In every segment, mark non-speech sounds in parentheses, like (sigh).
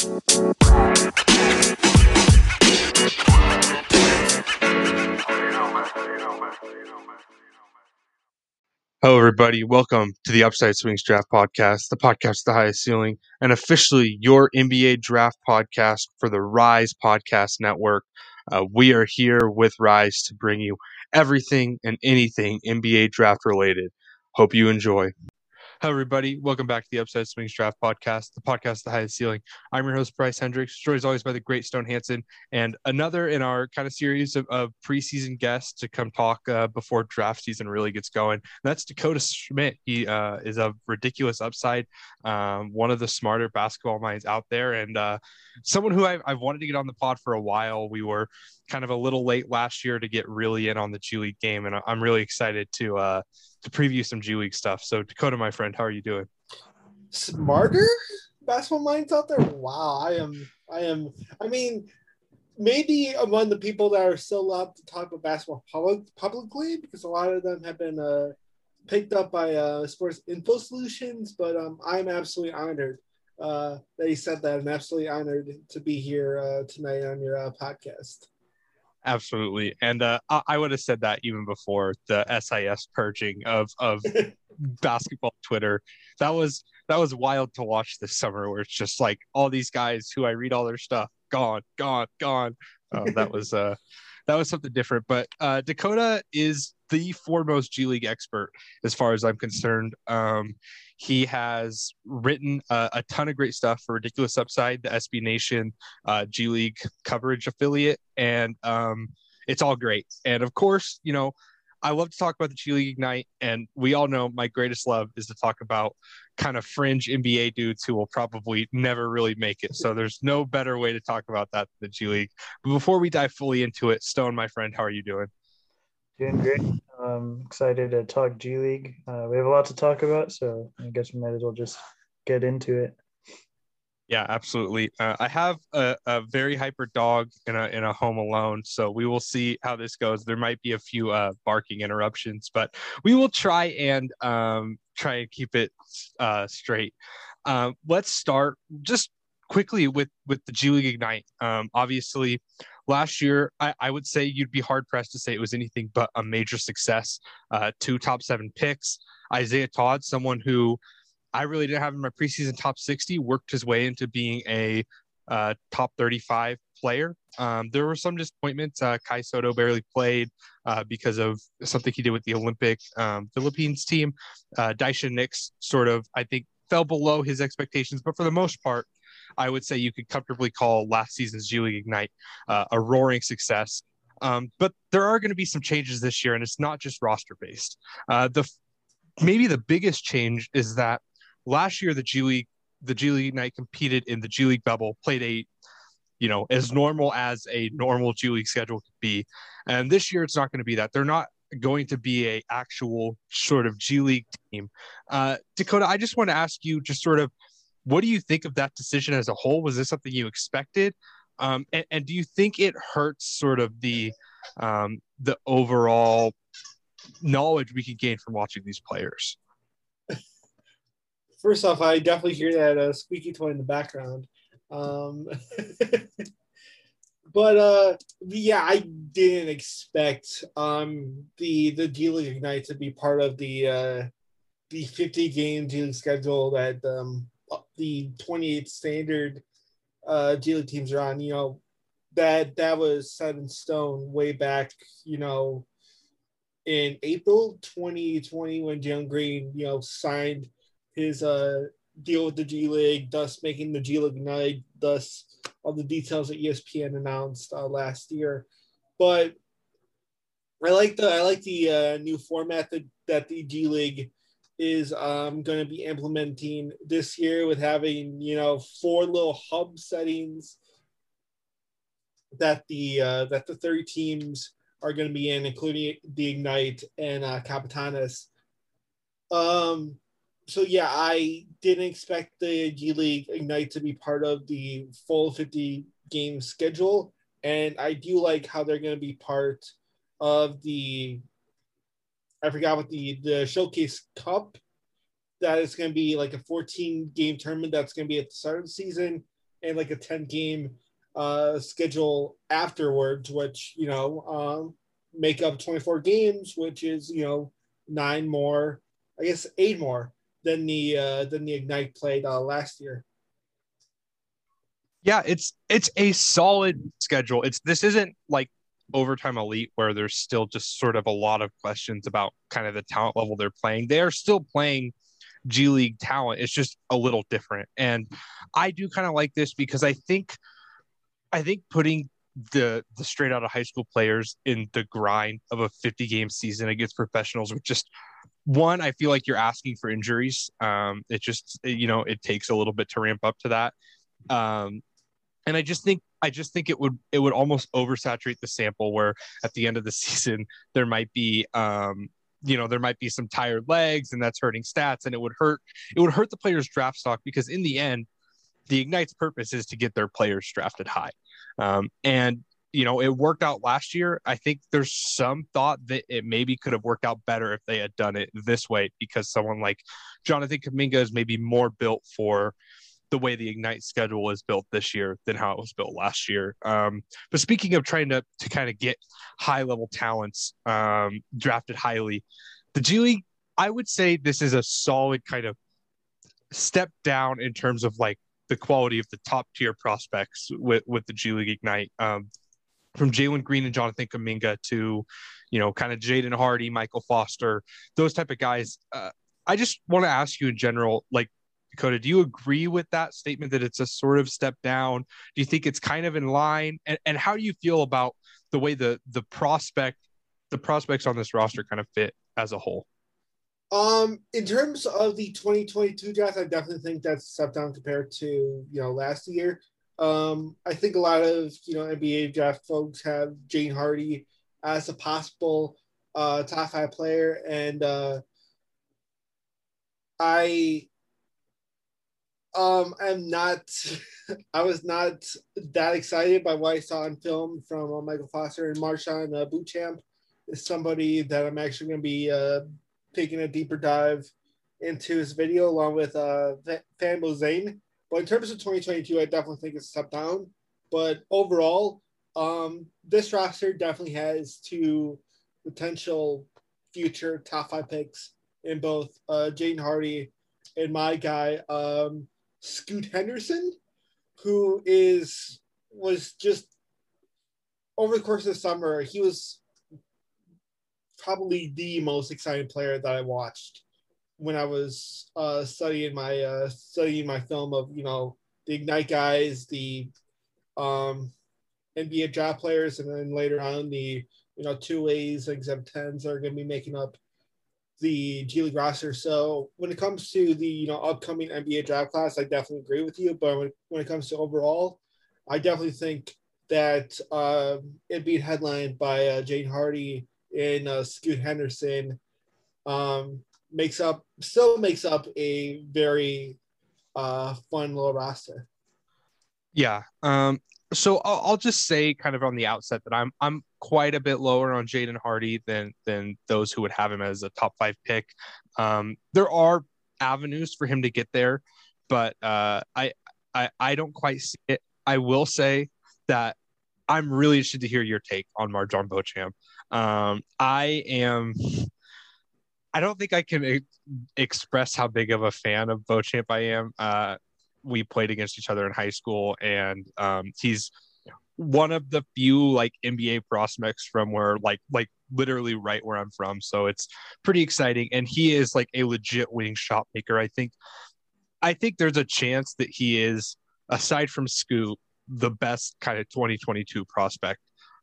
Hello, everybody. Welcome to the Upside Swings Draft Podcast, the podcast with the highest ceiling, and officially your NBA draft podcast for the Rise Podcast Network. Uh, we are here with Rise to bring you everything and anything NBA draft related. Hope you enjoy. Hello, everybody. Welcome back to the Upside Swings Draft Podcast, the podcast, of the highest ceiling. I'm your host, Bryce Hendricks, joined as always by the great Stone Hansen, and another in our kind of series of, of preseason guests to come talk uh, before draft season really gets going. That's Dakota Schmidt. He uh, is a ridiculous upside, um, one of the smarter basketball minds out there, and uh, someone who I've, I've wanted to get on the pod for a while. We were kind of a little late last year to get really in on the G League game, and I'm really excited to uh, to preview some G League stuff. So, Dakota, my friend, how are you doing? Smarter basketball minds out there. Wow, I am. I am. I mean, maybe among the people that are still allowed to talk about basketball public, publicly, because a lot of them have been uh, picked up by uh, Sports Info Solutions. But um, I'm absolutely honored uh, that he said that. I'm absolutely honored to be here uh, tonight on your uh, podcast. Absolutely, and uh, I, I would have said that even before the SIS purging of of (laughs) basketball Twitter. That was that was wild to watch this summer, where it's just like all these guys who I read all their stuff gone, gone, gone. Uh, that was uh that was something different. But uh, Dakota is the foremost G League expert as far as I'm concerned. Um, he has written a, a, ton of great stuff for Ridiculous Upside, the SB Nation uh, G League coverage affiliate, and um, it's all great. And of course, you know, I love to talk about the G League Ignite, and we all know my greatest love is to talk about kind of fringe NBA dudes who will probably never really make it. So there's no better way to talk about that than the G League. But before we dive fully into it, Stone, my friend, how are you doing? Doing great. Um, excited to talk G League. Uh, we have a lot to talk about, so I guess we might as well just get into it. Yeah, absolutely. Uh, I have a, a, very hyper dog in a in a home alone, so we will see how this goes. There might be a few uh, barking interruptions, but we will try and um, try and keep it uh, straight. Um, let's start just quickly with with the G League Ignite. Um, obviously, last year I, I, would say you'd be hard pressed to say it was anything but a major success. Uh, two top seven picks. Isaiah Todd, someone who I really didn't have in my preseason top 60, worked his way into being a uh, top 35 player. Um, there were some disappointments. Uh, Kai Sotto barely played uh, because of something he did with the Olympic um, Philippines team. Uh, Daishen Nix sort of, I think, fell below his expectations, but for the most part, I would say you could comfortably call last season's G League Ignite uh, a roaring success. Um, but there are going to be some changes this year, and it's not just roster based. Uh, the maybe the biggest change is that last year the G League the G League Ignite competed in the G League bubble, played a you know as normal as a normal G League schedule could be, and this year it's not going to be that. They're not going to be a actual sort of G League team. Uh, Dakota, I just want to ask you, just sort of what do you think of that decision as a whole? Was this something you expected? Um, and, and, do you think it hurts sort of the um, the overall knowledge we can gain from watching these players? (laughs) First off, I definitely hear that uh, squeaky toy in the background. Um, (laughs) but uh, yeah, I didn't expect um, the the G League Ignite to be part of the uh, the 50 game League schedule that um, the 28 standard uh, G League teams are on, you know, that that was set in stone way back, you know, in April 2020 when Jalen Green, you know, signed his uh, deal with the G League, thus making the G League Ignite, thus all the details that ESPN announced uh, last year. But I like the I like the uh, new format that, that the G League is um, going to be implementing this year with having you know four little hub settings that the uh, that the 30 teams are going to be in, including the Ignite and uh, Capitanes. Um, so yeah, I didn't expect the G League Ignite to be part of the full 50 game schedule, and I do like how they're going to be part of the I forgot what the the Showcase Cup that is going to be like a 14 game tournament that's going to be at the start of the season, and like a 10 game uh, schedule afterwards, which, you know, um, make up 24 games, which is, you know, nine more, I guess eight more than the uh, than the Ignite played uh, last year. Yeah, it's it's a solid schedule. It's this isn't like overtime elite where there's still just sort of a lot of questions about kind of the talent level they're playing. They are still playing G League talent. It's just a little different. And I do kind of like this because I think I think putting the the straight out of high school players in the grind of a 50 game season against professionals with just one i feel like you're asking for injuries um it just you know it takes a little bit to ramp up to that um and i just think i just think it would it would almost oversaturate the sample where at the end of the (laughs) season there might be um you know there might be some tired legs and that's hurting stats and it would hurt it would hurt the players draft stock because in the end the ignite's purpose is to get their players drafted high. Um, and you know it worked out last year. I think there's some thought that it maybe could have worked out better if they had done it this way because someone like jonathan kuminga is maybe more built for the way the ignite schedule is built this year than how it was built last year um, but speaking of trying to to kind of get high level talents um, drafted highly the g league i would say this is a solid kind of step down in terms of like the quality of the top tier prospects with with the G League Ignite. Um, from Jalen Green and Jonathan Kuminga to, you know, kind of Jaden Hardy, Michael Foster, those type of guys. Uh, I just want to ask you in general, like Dakota, do you agree with that statement that it's a sort of step down? Do you think it's kind of in line? And, and how do you feel about the way the the prospect the prospects on this roster kind of fit as a whole? Um, in terms of the 2022 draft, I definitely think that's a step down compared to you know last year. Um, I think a lot of you know NBA draft folks have Jaden Hardy as a possible uh, top five player, and uh, I um I'm not. (laughs) I was not that excited by what I saw in film from uh, Michael Foster and MarJon uh, Beauchamp. Is somebody that I'm actually going to be uh, taking a deeper dive into his video along with uh, Fanbo Zhang. But in terms of 2022, I definitely think it's a step down. But overall, um, this roster definitely has two potential future top five picks in both uh, Jaden Hardy and my guy, um, Scoot Henderson, who is was just over the course of the summer, he was probably the most exciting player that I watched when I was uh, studying my uh, studying my film of you know the Ignite guys, the um, NBA draft players, and then later on the you know two A's and tens are going to be making up the G League roster. So when it comes to the you know upcoming NBA draft class, I definitely agree with you. But when, when it comes to overall, I definitely think that uh, it'd be headlined by uh, Jaden Hardy and uh, Scoot Henderson um, makes up still makes up a very uh, fun little roster. Yeah. Um, so I'll, I'll, just say kind of on the outset that I'm I'm quite a bit lower on Jaden Hardy than than those who would have him as a top five pick. Um, there are avenues for him to get there, but uh, I, I I don't quite see it. I will say that I'm really interested to hear your take on MarJon Beauchamp. Um, I am. I don't think I can express how big of a fan of Beauchamp I am. Uh, we played against each other in high school, and um, he's one of the few like NBA prospects from where like like literally right where I'm from. So it's pretty exciting, and he is like a legit wing shot maker. I think. I think there's a chance that he is, aside from Scoot, the best kind of 2022 prospect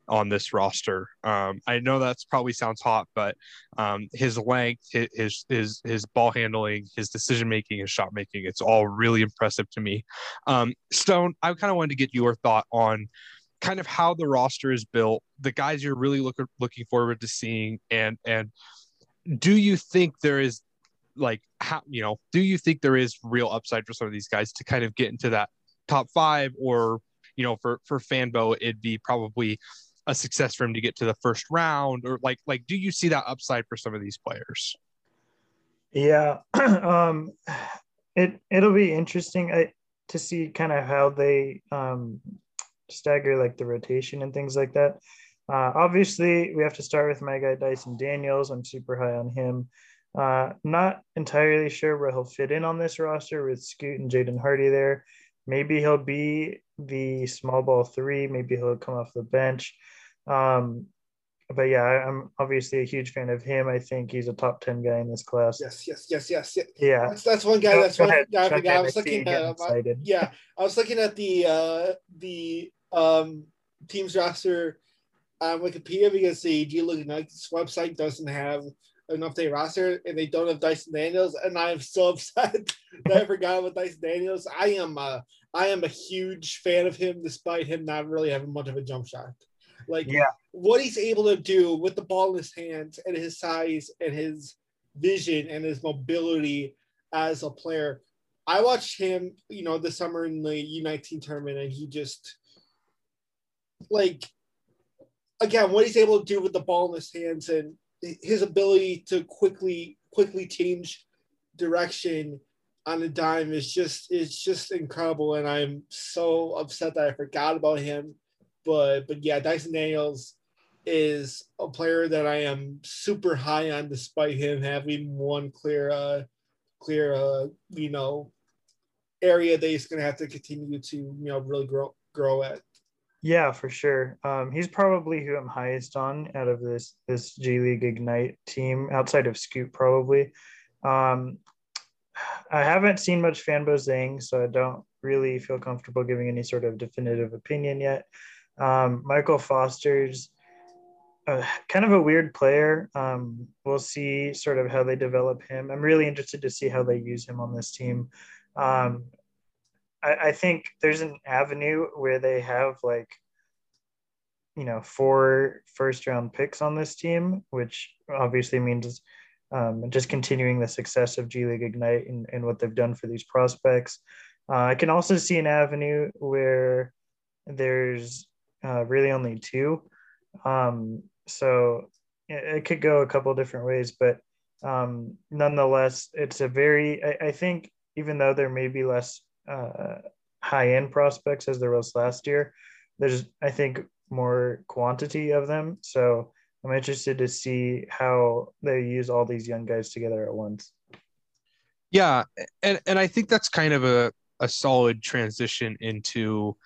on this roster. Um, I know that's probably sounds hot, but um, his length, his his his ball handling, his decision making, his shot making, it's all really impressive to me. Um, Stone, I kind of wanted to get your thought on kind of how the roster is built, the guys you're really looking looking forward to seeing, and and do you think there is like how you know do you think there is real upside for some of these guys to kind of get into that top five or you know for for fanbo it'd be probably a success for him to get to the first round or like like do you see that upside for some of these players yeah (clears throat) um it it'll be interesting i to see kind of how they um, stagger like the rotation and things like that. Uh, obviously, we have to start with my guy Dyson Daniels. I'm super high on him. Uh, not entirely sure where he'll fit in on this roster with Scoot and Jaden Hardy there. Maybe he'll be the small ball three. Maybe he'll come off the bench. Um, but yeah, I'm obviously a huge fan of him. I think he's a top ten guy in this class. Yes, yes, yes, yes. yes. Yeah, that's, that's one guy. Go, that's go one ahead, guy. I was I you looking at. Yeah, I was looking at the uh the um team's roster on Wikipedia because the G League Ignites website doesn't have an update roster and they don't have Dyson Daniels, and I'm so (laughs) upset that I forgot about Dyson Daniels. I am uh I am a huge fan of him despite him not really having much of a jump shot. Like Yeah. what he's able to do with the ball in his hands and his size and his vision and his mobility as a player. I watched him, you know, this summer in the U19 tournament, and he just like again what he's able to do with the ball in his hands and his ability to quickly quickly change direction on a dime is just it's just incredible and i'm so upset that i forgot about him but but yeah dyson daniels is a player that i am super high on despite him having one clear uh clear uh you know area that he's going to have to continue to you know really grow grow at Yeah, for sure. Um, he's probably who I'm highest on out of this this G League Ignite team, outside of Scoot, probably. Um, I haven't seen much Fanbo Zhang, so I don't really feel comfortable giving any sort of definitive opinion yet. Um, Michael Foster's uh, kind of a weird player. Um, we'll see sort of how they develop him. I'm really interested to see how they use him on this team. Um, I, I think there's an avenue where they have like, you know, four first round picks on this team, which obviously means um, just continuing the success of G League Ignite and, and what they've done for these prospects. Uh, I can also see an avenue where there's uh, really only two. Um, so it, it could go a couple different ways, but um, nonetheless, it's a very, I, I think, even though there may be less uh, high end prospects as there was last year, there's, I think, more quantity of them. So I'm interested to see how they use all these young guys together at once. Yeah, and and I think that's kind of a a solid transition into.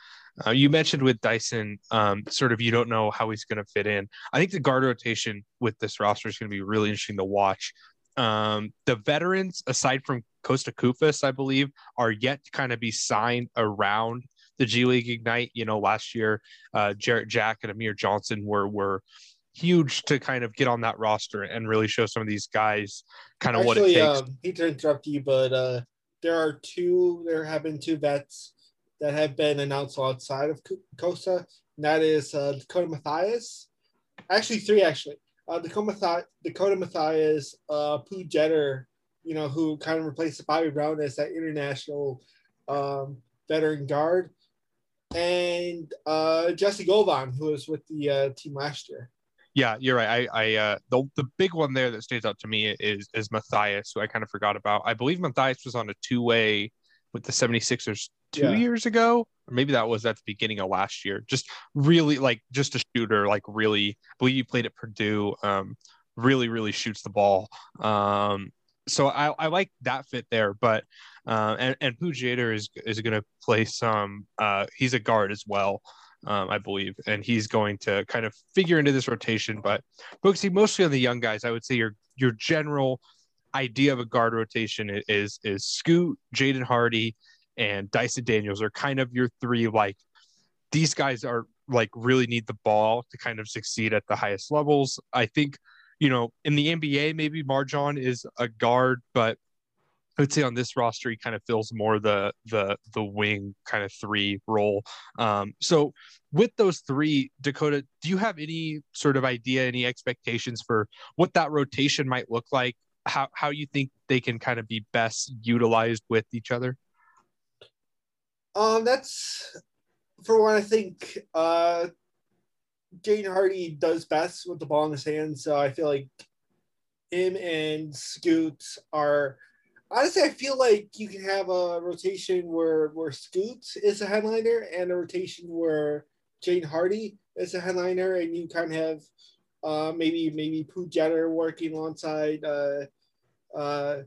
Uh, you mentioned with Dyson, um, sort of you don't know how he's going to fit in. I think the guard rotation with this roster is going to be really interesting to watch. Um, the veterans, aside from Kosta Koufos, I believe, are yet to kind of be signed around the G League Ignite. You know, last year, uh, Jarrett Jack and Amir Johnson were were huge to kind of get on that roster and really show some of these guys kind of what it takes. um, hate to interrupt you, but uh, there are two. There have been two vets that have been announced outside of Co- Kosta. And that is uh, Dakota Matthias. Actually, three actually. Uh, Dakota Matthias, uh, Pooh Jeter, you know, who kind of replaced Bobby Brown as that international um, veteran guard, and uh, Jesse Govan, who was with the uh, team last year. Yeah, you're right. I, I, uh, the the big one there that stands out to me is is Matthias, who I kind of forgot about. I believe Matthias was on a two way with the 76ers two Yeah. years ago, or maybe that was at the beginning of last year. Just really like just a shooter, like really. I believe you played at Purdue. Um, really, really shoots the ball. Um, so I, I like that fit there, but uh, and and Pooh Jeter is is going to play some. Uh, he's a guard as well um, I believe, and he's going to kind of figure into this rotation. But focusing mostly on the young guys, I would say your your general idea of a guard rotation is is Scoot, Jaden Hardy, and Dyson Daniels are kind of your three. Like these guys are like really need the ball to kind of succeed at the highest levels. I think you know in the NBA maybe Marjon is a guard, but I would say on this roster he kind of fills more the the the wing kind of three role. Um, so with those three, Dakota, do you have any sort of idea, any expectations for what that rotation might look like? How how you think they can kind of be best utilized with each other? Um, that's for what I think. Uh, Jaden Hardy does best with the ball in his hands, so I feel like him and Scoot are honestly, I feel like you can have a rotation where where Scoot is a headliner and a rotation where Jaden Hardy is a headliner, and you kind of have uh, maybe maybe Pooh Jeter working alongside uh, uh,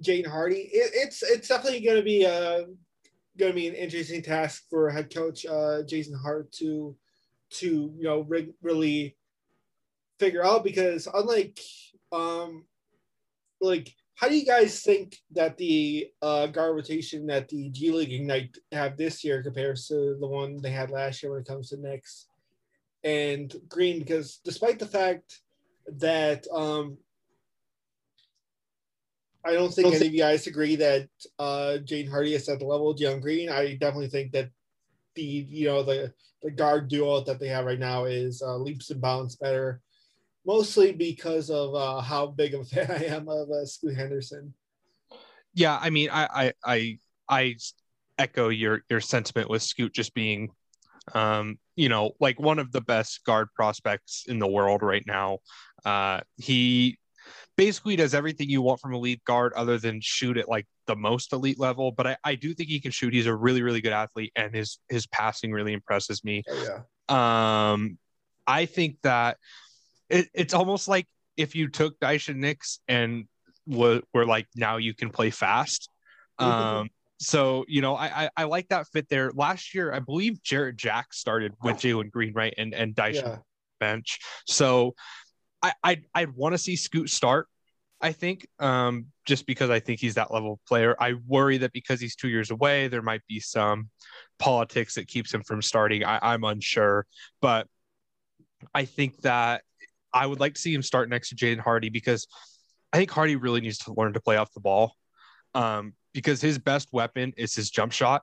Jaden Hardy. It, it's it's definitely going to be a going to be an interesting task for head coach uh, Jason Hart to to you know re- really figure out because unlike um like how do you guys think that the uh, guard rotation that the G League Ignite have this year compares to the one they had last year when it comes to Nix and Green? Because despite the fact that um, I don't think any of you guys agree that uh, Jaden Hardy is at the level of Jalen Green. I definitely think that the you know the the guard duo that they have right now is uh, leaps and bounds better mostly because of uh, how big of a (laughs) fan I am of uh, Scoot Henderson. Yeah, I mean, I, I, I, I echo your your sentiment with Scoot just being, um, you know, like one of the best guard prospects in the world right now. Uh, he basically does everything you want from lead guard other than shoot at like the most elite level but I, I do think he can shoot he's a really really good athlete and his his passing really impresses me oh, yeah um i think that it, it's almost like if you took Daishen Nix and were, were like now you can play fast. Um, so you know, I, I, I like that fit there. Last year, I believe Jarrett Jack started with Jalen Green, right, and and Daishen yeah. bench. So I I I'd want to see Scoot start. I think, um, just because I think he's that level of player. I worry that because he's two years away, there might be some politics that keeps him from starting. I, I'm unsure, but I think that I would like to see him start next to Jaden Hardy because I think Hardy really needs to learn to play off the ball um, because his best weapon is his jump shot.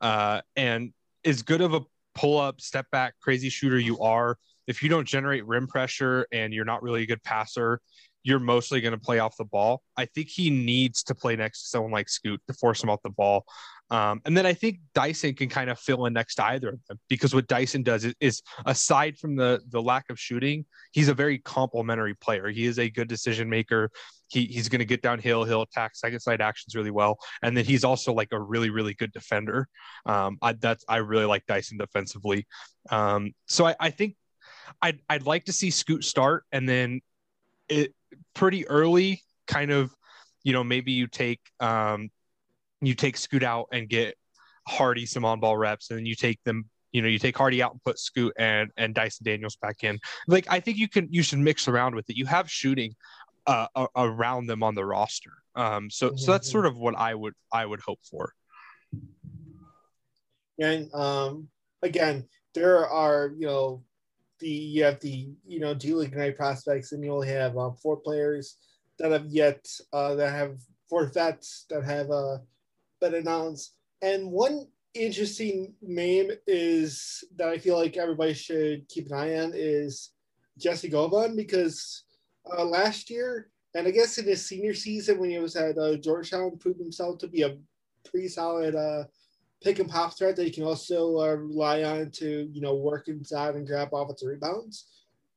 Uh, and as good of a pull up, step back, crazy shooter you are, if you don't generate rim pressure and you're not really a good passer, you're mostly going to play off the ball. I think he needs to play next to someone like Scoot to force him off the ball. Um, and then I think Dyson can kind of fill in next to either of them because what Dyson does is, is, aside from the the lack of shooting, he's a very complimentary player. He is a good decision maker. He, he's going to get downhill. He'll attack second side actions really well, and then he's also like a really really good defender. Um, I, that's I really like Dyson defensively. Um, so I, I think I'd I'd like to see Scoot start, and then it pretty early, kind of, you know, maybe you take um, you take Scoot out and get Hardy some on ball reps, and then you take them. You know, you take Hardy out and put Scoot and and Dyson Daniels back in. Like I think you can you should mix around with it. You have shooting uh, around them on the roster. Um, so mm-hmm. so that's sort of what I would I would hope for. And um, again, there are you know the you have the you know G League Ignite prospects, and you only have uh, four players that have yet uh, that have four vets that have uh, been announced. And one interesting name is that I feel like everybody should keep an eye on is Jesse Govan because uh, last year, and I guess in his senior season when he was at uh, Georgetown, proved himself to be a pretty solid uh, pick and pop threat that you can also uh, rely on to you know work inside and grab offensive rebounds.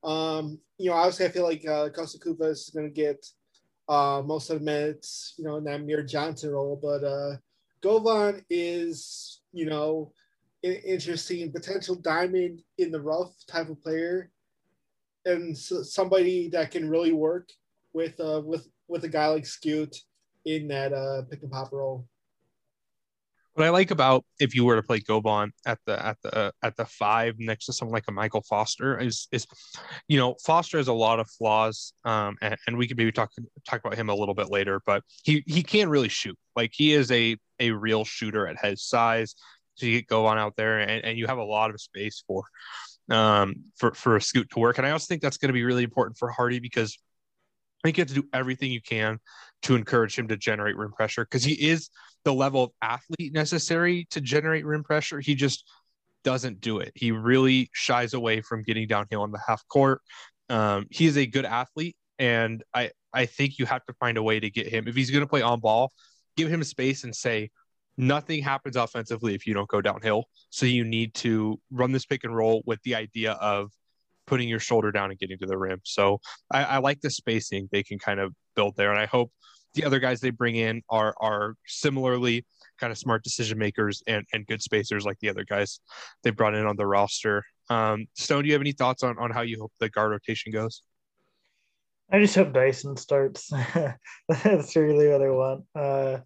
Um, you know, obviously, I feel like uh, Kosta Koufos is going to get uh, most of the minutes, you know, in that Amir Johnson role, but uh, Govan is, you know, an interesting potential diamond in the rough type of player, and so somebody that can really work with uh, with with a guy like Scoot in that uh, pick and pop role. What I like about if you were to play Govan at the at the at the five next to someone like a Michael Foster is is, you know, Foster has a lot of flaws, um, and, and we could maybe talk talk about him a little bit later, but he he can really shoot. Like he is a a real shooter at his size. So you get Govan out there, and, and you have a lot of space for um for for a scoot to work. And I also think that's going to be really important for Hardy because I think you have to do everything you can to encourage him to generate rim pressure because he is the level of athlete necessary to generate rim pressure. He just doesn't do it. He really shies away from getting downhill on the half court. Um, he is a good athlete, and I I think you have to find a way to get him if he's going to play on ball, give him space and say nothing happens offensively if you don't go downhill. So you need to run this pick and roll with the idea of putting your shoulder down and getting to the rim. So I, I like the spacing they can kind of build there, and I hope the other guys they bring in are are similarly kind of smart decision makers and, and good spacers like the other guys they brought in on the roster. Um, Stone, do you have any thoughts on, on how you hope the guard rotation goes? I just hope Dyson starts. (laughs) That's really what I want. Uh,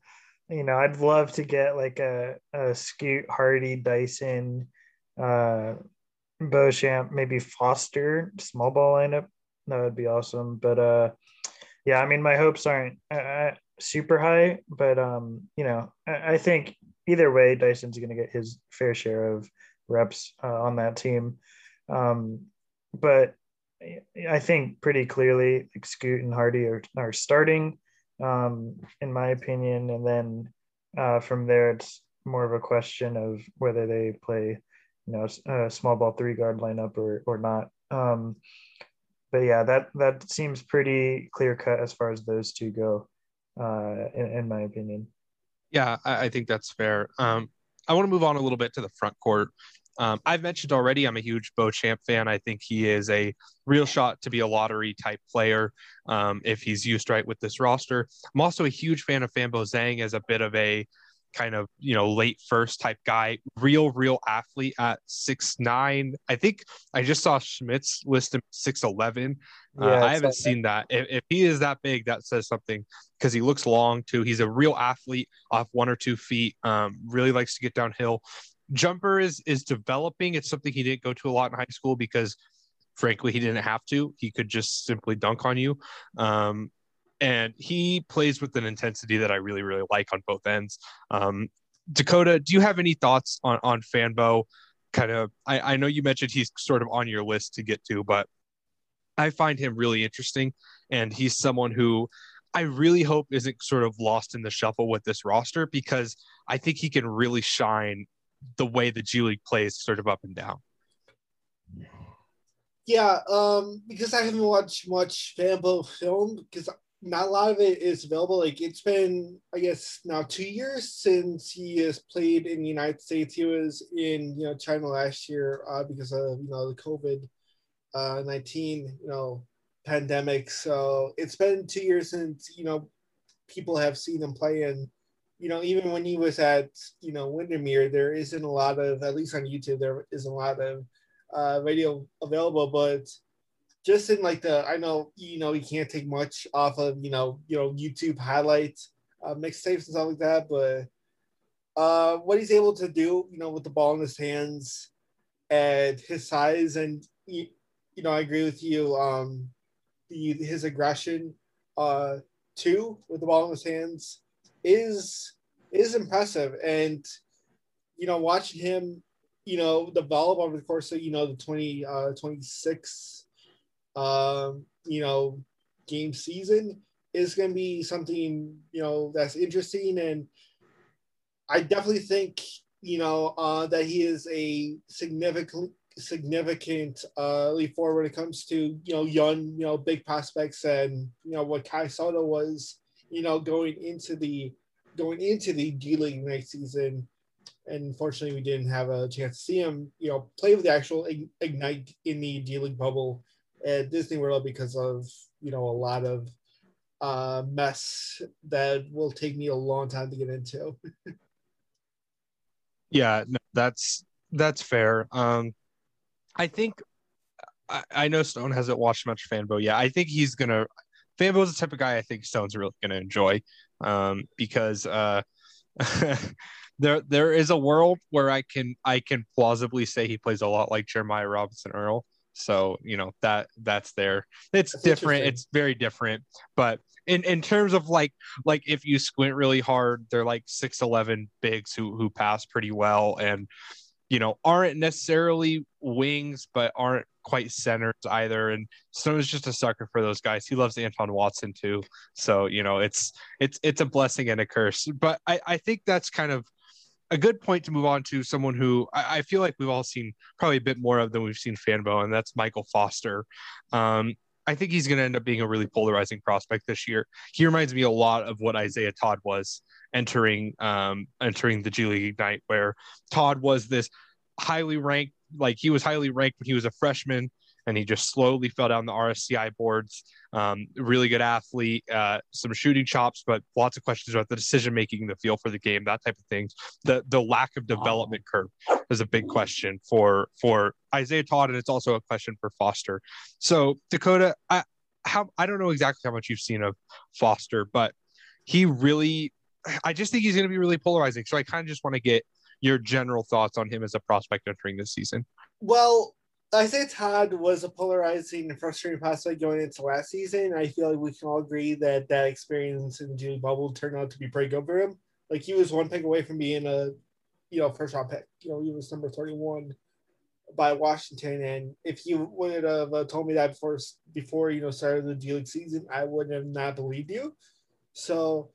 you know, I'd love to get like a, a Scoot, Hardy, Dyson, uh, Beauchamp, maybe Foster small ball lineup. That would be awesome. But uh, yeah, I mean, my hopes aren't uh, super high, but um, you know, I, I think either way, Dyson's going to get his fair share of reps uh, on that team. Um, but I think pretty clearly, like Scoot and Hardy are, are starting, um, in my opinion, and then uh, from there, it's more of a question of whether they play, you know, a small ball three guard lineup or or not. Um, but yeah, that that seems pretty clear cut as far as those two go uh, in, in my opinion. Yeah, I, I think that's fair. Um, I want to move on a little bit to the front court. Um, I've mentioned already, I'm a huge Beauchamp fan. I think he is a real shot to be a lottery type player um, if he's used right with this roster. I'm also a huge fan of Fanbo Zhang as a bit of a kind of you know late first type guy. Real real athlete at six nine. I think i just saw schmitz list him 611 uh, yeah, uh, i haven't seen that. If, if, he is that big that says something because he looks long too. He's a real athlete off one or two feet um, really likes to get downhill. Jumper is is developing. It's something he didn't go to a lot in high school because frankly he didn't have to. He could just simply dunk on you. Um, and he plays with an intensity that I really really like on both ends. Um, Dakota, do you have any thoughts on on Fanbo? Kind of, I, I know you mentioned he's sort of on your list to get to, but I find him really interesting, and he's someone who I really hope isn't sort of lost in the shuffle with this roster because I think he can really shine the way the G League plays, sort of up and down. Yeah, um, because I haven't watched much Fanbo film because not a lot of it is available. Like it's been, I guess, now two years since he has played in the United States. He was in, you know, China last year uh, because of you know the COVID uh, nineteen, you know, pandemic. So it's been two years since you know people have seen him play, and you know even when he was at you know Windermere, there isn't a lot of, at least on YouTube, there isn't a lot of uh, video available, but just in like the I know you know you can't take much off of you know you know YouTube highlights, uh, mixtapes and stuff like that, but uh, what he's able to do, you know, with the ball in his hands and his size, and you, you know, I agree with you. Um, the his aggression, uh, too, with the ball in his hands, is is impressive, and you know, watching him, you know, develop over the course of you know the 20, uh, 26 um, you know, game season is going to be something, you know, that's interesting. And I definitely think, you know, uh, that he is a significant, significant uh, leap forward when it comes to, you know, young, you know, big prospects and, you know, what Kai Sotto was, you know, going into the, going into the D League next season. And unfortunately, we didn't have a chance to see him, you know, play with the actual Ignite in the D League bubble at Disney World because of you know a lot of uh, mess that will take me a long time to get into. (laughs) yeah, no, that's that's fair. Um, I think I, I know Stone hasn't watched much Fanbo. Yeah, I think he's gonna. Fanbo is the type of guy I think Stone's really gonna enjoy, um, because uh, (laughs) there there is a world where I can I can plausibly say he plays a lot like Jeremiah Robinson Earl. So you know that that's there. It's that's different. It's very different. But in in terms of like like if you squint really hard, they're like six eleven bigs who who pass pretty well and you know aren't necessarily wings but aren't quite centers either. And Stone's just a sucker for those guys. He loves Anton Watson too. So you know it's it's it's a blessing and a curse. But I I think that's kind of a good point to move on to someone who I, I, feel like we've all seen probably a bit more of than we've seen Fanbo, and that's Michael Foster. Um, I think he's going to end up being a really polarizing prospect this year. He reminds me a lot of what Isaiah Todd was entering um, entering the G League Ignite, where Todd was this highly ranked, like he was highly ranked when he was a freshman, and he just slowly fell down the RSCI boards. Um, really good athlete, uh, some shooting chops, but lots of questions about the decision making, the feel for the game, that type of things. The the lack of development curve is a big question for for Isaiah Todd, and it's also a question for Foster. So Dakota, I how I don't know exactly how much you've seen of Foster, but he really, I just think he's going to be really polarizing. So I kind of just want to get your general thoughts on him as a prospect entering this season. Well, Isaiah Todd was a polarizing and frustrating prospect going into last season. I feel like we can all agree that that experience in June bubble turned out to be pretty good for him. Like he was one pick away from being a, you know, first round pick. You know, he was number thirty one by Washington, and if you would have uh, told me that before, before you know started the G League season, I would have not believed you. So,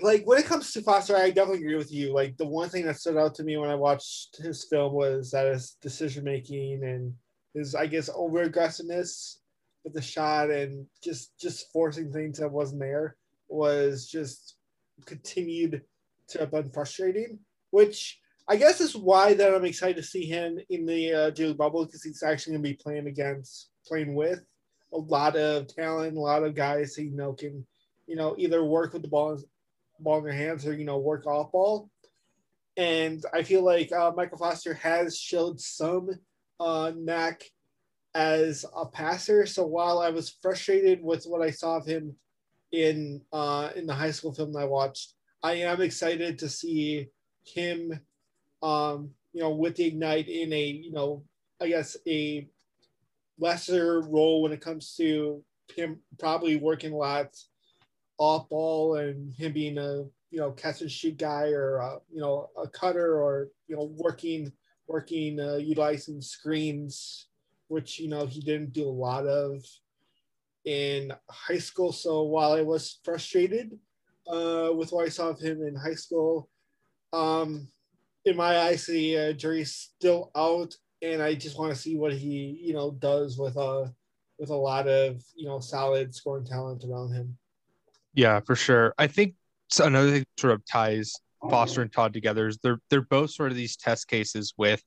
like when it comes to Foster, I definitely agree with you. Like the one thing that stood out to me when I watched his film was that his decision making and his I guess over aggressiveness with the shot and just just forcing things that wasn't there was just continued to have been frustrating, which I guess is why that I'm excited to see him in the uh, Bubble because he's actually going to be playing against, playing with a lot of talent, a lot of guys he you know can, you know, either work with the ball, ball in their hands or you know work off ball. And I feel like uh, Michael Foster has showed some uh, knack as a passer. So while I was frustrated with what I saw of him in uh, in the high school film I watched, I am excited to see him, um, you know, with the ignite in a you know, I guess a lesser role when it comes to him probably working a lot off ball and him being a you know catch and shoot guy or uh, you know a cutter or you know working working uh, utilizing screens, which you know he didn't do a lot of in high school. So while I was frustrated uh, with what I saw of him in high school, um, in my eyes, the uh, jury's still out, and I just want to see what he you know does with a with a lot of you know solid scoring talent around him. Yeah, for sure. I think another thing sort of ties Foster and Todd together is they're they're both sort of these test cases with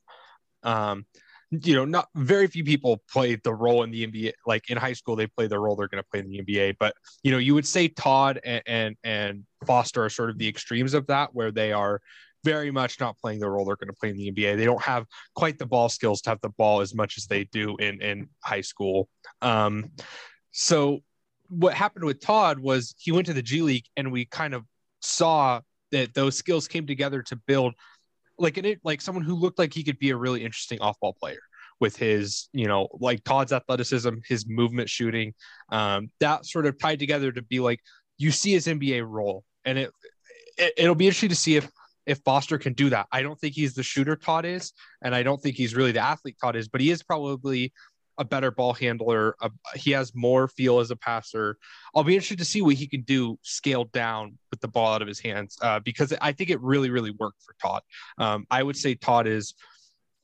um you know not very few people play the role in the NBA like in high school they play the role they're going to play in the NBA but you know you would say Todd and, and and Foster are sort of the extremes of that where they are very much not playing the role they're going to play in the NBA. They don't have quite the ball skills to have the ball as much as they do in in high school. Um, so what happened with Todd was he went to the G League and we kind of saw that those skills came together to build like an it like someone who looked like he could be a really interesting off-ball player with his, you know, like Todd's athleticism, his movement shooting, um, that sort of tied together to be like you see his NBA role, and it, it it'll be interesting to see if if Foster can do that. I don't think he's the shooter Todd is, and I don't think he's really the athlete Todd is, but he is probably a better ball handler. Uh, he has more feel as a passer. I'll be interested to see what he can do scaled down with the ball out of his hands uh, because I think it really, really worked for Todd. Um, I would say Todd is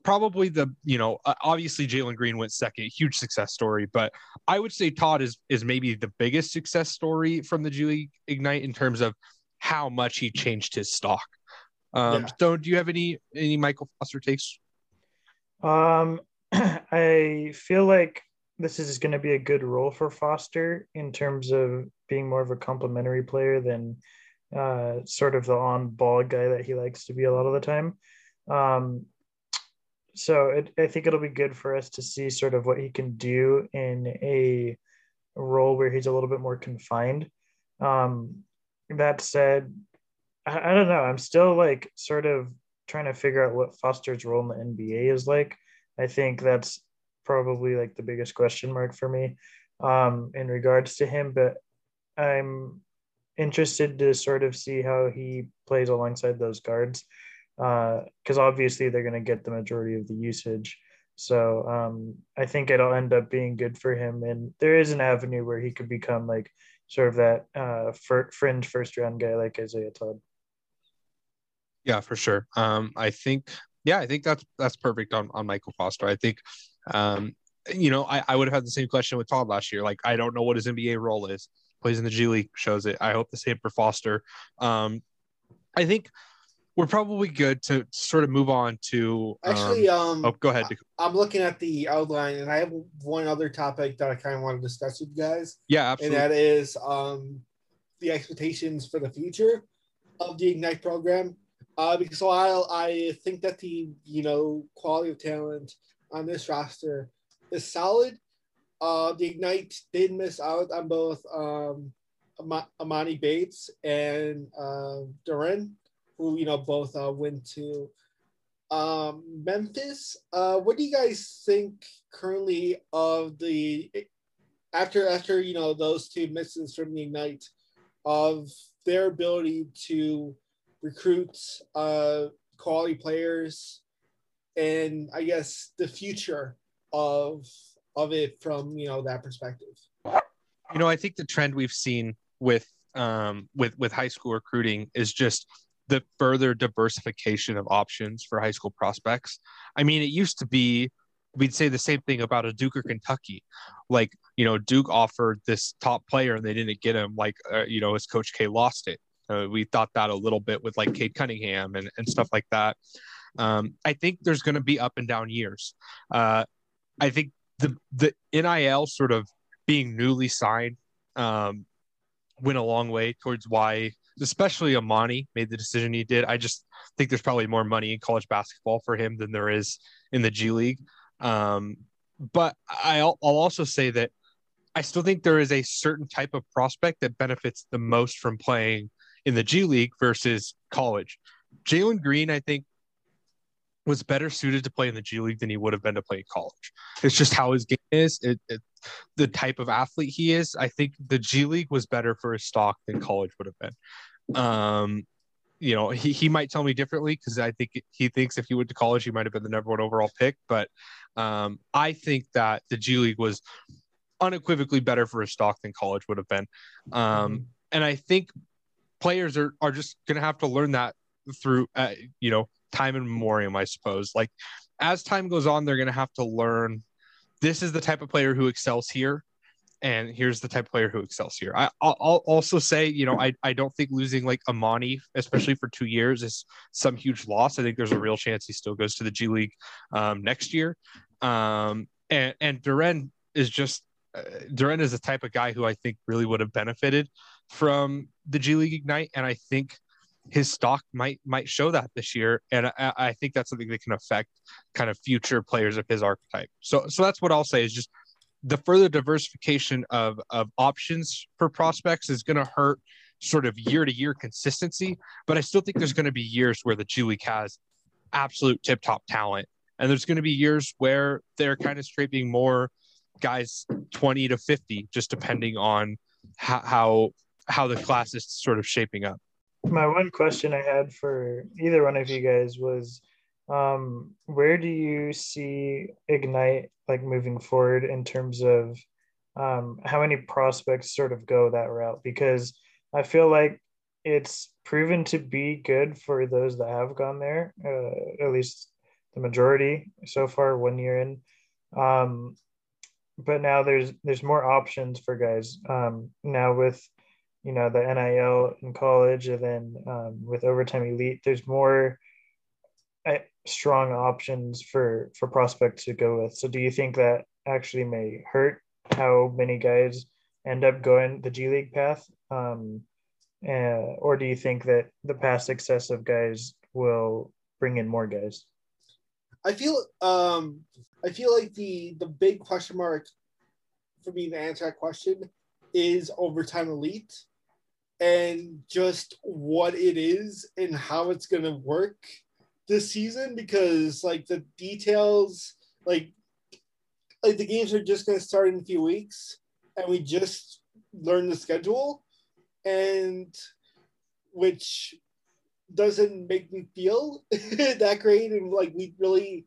probably the you know uh, obviously Jalen Green went second, huge success story, but I would say Todd is is maybe the biggest success story from the G League Ignite in terms of how much he changed his stock. Um, yeah. So, do you have any any Michael Foster takes? Um, (clears throat) I feel like this is going to be a good role for Foster in terms of being more of a complementary player than uh, sort of the on ball guy that he likes to be a lot of the time. Um, so it, I think it'll be good for us to see sort of what he can do in a role where he's a little bit more confined. Um, that said, I, I don't know. I'm still like sort of trying to figure out what Foster's role in the NBA is like. I think that's probably like the biggest question mark for me um, in regards to him. But I'm interested to sort of see how he plays alongside those guards because uh, obviously they're going to get the majority of the usage. So um, I think it'll end up being good for him. And there is an avenue where he could become like sort of that uh, fringe first round guy like Isaiah Todd. Yeah, for sure. Um, I think yeah, I think that's that's perfect on on Michael Foster. I think, um, you know, I, I would have had the same question with Todd last year. Like, I don't know what his NBA role is. Plays in the G League, shows it. I hope the same for Foster. Um, I think we're probably good to sort of move on to um, actually. Um, oh, go ahead. I'm looking at the outline, and I have one other topic that I kind of want to discuss with you guys. Yeah, absolutely. And that is um, the expectations for the future of the Ignite program. Uh, because while I think that the you know quality of talent on this roster is solid, uh, the Ignite did miss out on both um, Am- Emoni Bates and uh, Duren who you know both uh, went to um, Memphis. Uh, what do you guys think currently of the after after you know those two misses from the Ignite of their ability to recruit uh, quality players and I guess the future of of it from you know that perspective. You know, I think the trend we've seen with um, with with high school recruiting is just the further diversification of options for high school prospects. I mean, it used to be we'd say the same thing about a Duke or Kentucky. Like, you know, Duke offered this top player and they didn't get him, like, uh, you know, as Coach K lost it. Uh, we thought that a little bit with like Cade Cunningham and, and stuff like that. Um, I think there's going to be up and down years. Uh, I think the the NIL sort of being newly signed um, went a long way towards why especially Emoni made the decision he did. I just think there's probably more money in college basketball for him than there is in the G League. Um, but I'll, I'll also say that I still think there is a certain type of prospect that benefits the most from playing in the G League versus college. Jalen Green, I think, was better suited to play in the G League than he would have been to play in college. It's just how his game is, it, it, the type of athlete he is. I think the G League was better for his stock than college would have been. Um, you know, he, he might tell me differently because I think he thinks if he went to college, he might have been the number one overall pick. But um, I think that the G League was unequivocally better for his stock than college would have been. Um, and I think players are, are just going to have to learn that through, uh, you know, time and memoriam, I suppose. Like as time goes on, they're going to have to learn this is the type of player who excels here. And here's the type of player who excels here. I, will also say, you know, I, I don't think losing like Emoni especially for two years, is some huge loss. I think there's a real chance he still goes to the G League um, next year. Um, and and Duren is just uh, Duren is the type of guy who I think really would have benefited from the G League Ignite, and I think his stock might might show that this year, and I, I, think that's something that can affect kind of future players of his archetype. So so that's what I'll say is just the further diversification of of options for prospects is going to hurt sort of year to year consistency, but I still think there's going to be years where the G League has absolute tip top talent, and there's going to be years where they're kind of scraping more guys 20 to 50, just depending on how how, how the class is sort of shaping up my one question I had for either one of you guys was um, where do you see Ignite like moving forward in terms of um, how many prospects sort of go that route? Because I feel like it's proven to be good for those that have gone there, uh, at least the majority so far, one year in. Um, but now there's there's more options for guys um, now with you know the NIL in college, and then um, with overtime elite, there's more uh, strong options for for prospects to go with. So, do you think that actually may hurt how many guys end up going the G League path, um, uh, or do you think that the past success of guys will bring in more guys? I feel um, I feel like the the big question mark for me to answer that question is overtime elite and just what it is and how it's going to work this season because like the details like like the games are just going to start in a few weeks and we just learned the schedule and which doesn't make me feel (laughs) that great and like we really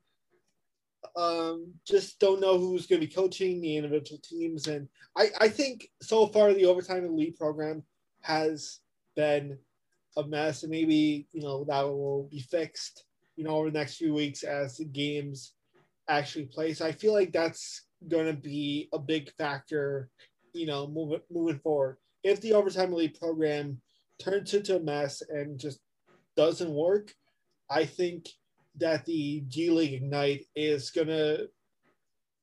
um, just don't know who's going to be coaching the individual teams and I, I think so far the overtime elite program has been a mess, and maybe you know that will be fixed, you know, over the next few weeks as the games actually play. So I feel like that's going to be a big factor, you know, moving moving forward. If the overtime elite program turns into a mess and just doesn't work, I think that the G League Ignite is gonna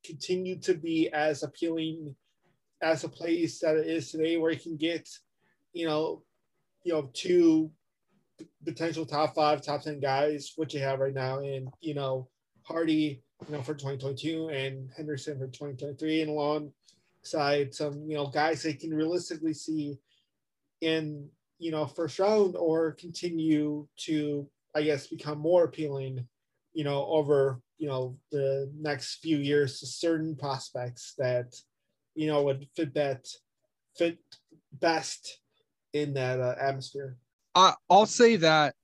continue to be as appealing as a place that it is today, where you can get, you know, you know, two potential top five, top ten guys, which you have right now, and you know, Hardy, you know, for 2022 and Henderson for 2023, and alongside some, you know, guys they can realistically see in, you know, first round or continue to, I guess, become more appealing, you know, over, you know, the next few years to certain prospects that, you know, would fit that fit best in that uh, atmosphere. I, I'll say that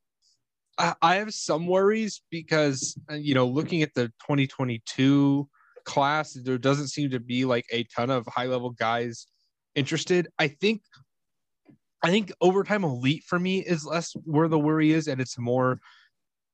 I, I have some worries because uh, you know looking at the 2022 class, there doesn't seem to be like a ton of high level guys interested. I think I think overtime elite for me is less where the worry is, and it's more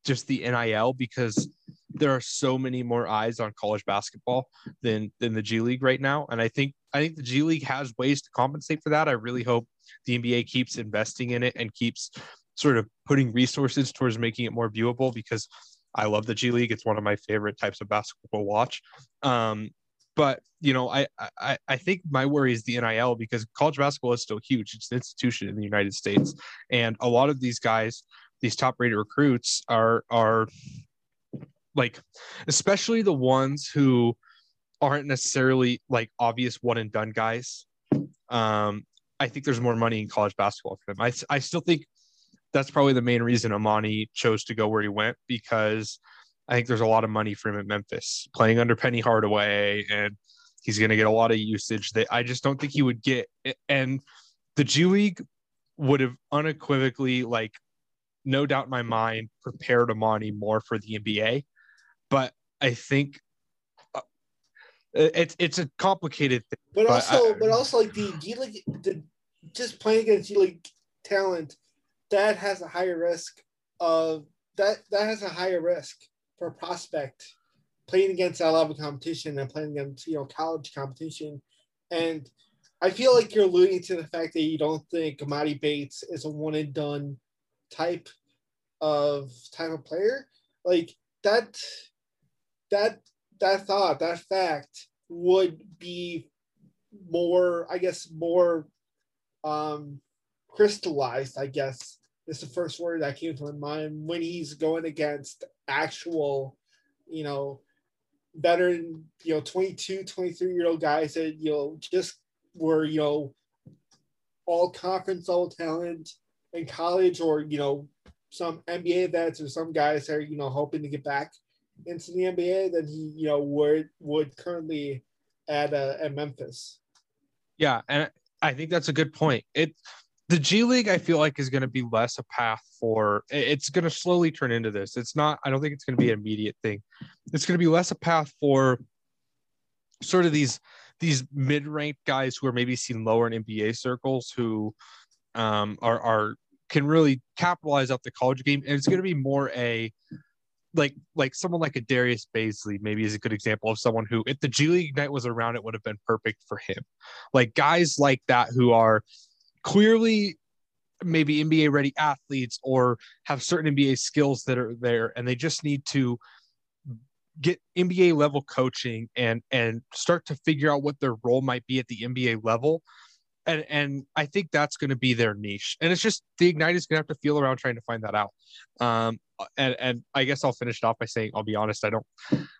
just the NIL because there are so many more eyes on college basketball than than the G League right now. And I think I think the G League has ways to compensate for that. I really hope the NBA keeps investing in it and keeps sort of putting resources towards making it more viewable because I love the G League. It's one of my favorite types of basketball to watch. Um, but you know, I, I I think my worry is the NIL because college basketball is still huge. It's an institution in the United States, and a lot of these guys, these top rated recruits, are are like, especially the ones who aren't necessarily like obvious one and done guys. Um, I think there's more money in college basketball for them. I, I still think that's probably the main reason Emoni chose to go where he went because I think there's a lot of money for him at Memphis playing under Penny Hardaway and he's going to get a lot of usage that I just don't think he would get. And the G League would have unequivocally, like, no doubt in my mind, prepared Emoni more for the NBA. But I think it's it's a complicated thing. But, but also, I, but also like the G League, the just playing against G League talent, that has a higher risk of that that has a higher risk for a prospect playing against that level of competition and playing against you know college competition. And I feel like you're alluding to the fact that you don't think Emoni Bates is a one and done type of type of player. Like that that that thought, that fact would be more, I guess, more um, crystallized, I guess is the first word that came to my mind when he's going against actual, you know, veteran, you know, 22, 23 year old guys that, you know, just were, you know, all conference all talent in college or, you know, some NBA vets or some guys that are, you know, hoping to get back into the NBA than he, you know, would would currently at uh, at Memphis. Yeah, and I think that's a good point. It the G League, I feel like, is going to be less a path for. It's going to slowly turn into this. It's not. I don't think it's going to be an immediate thing. It's going to be less a path for sort of these these mid-ranked guys who are maybe seen lower in NBA circles who um, are are can really capitalize off the college game, and it's going to be more a like like someone like a Darius Bazley maybe is a good example of someone who if the G League Ignite was around it would have been perfect for him. Like guys like that who are clearly maybe NBA ready athletes or have certain NBA skills that are there and they just need to get NBA level coaching and and start to figure out what their role might be at the NBA level. And and I think that's going to be their niche. And it's just the Ignite is going to have to feel around trying to find that out. Um, and and I guess I'll finish it off by saying I'll be honest, I don't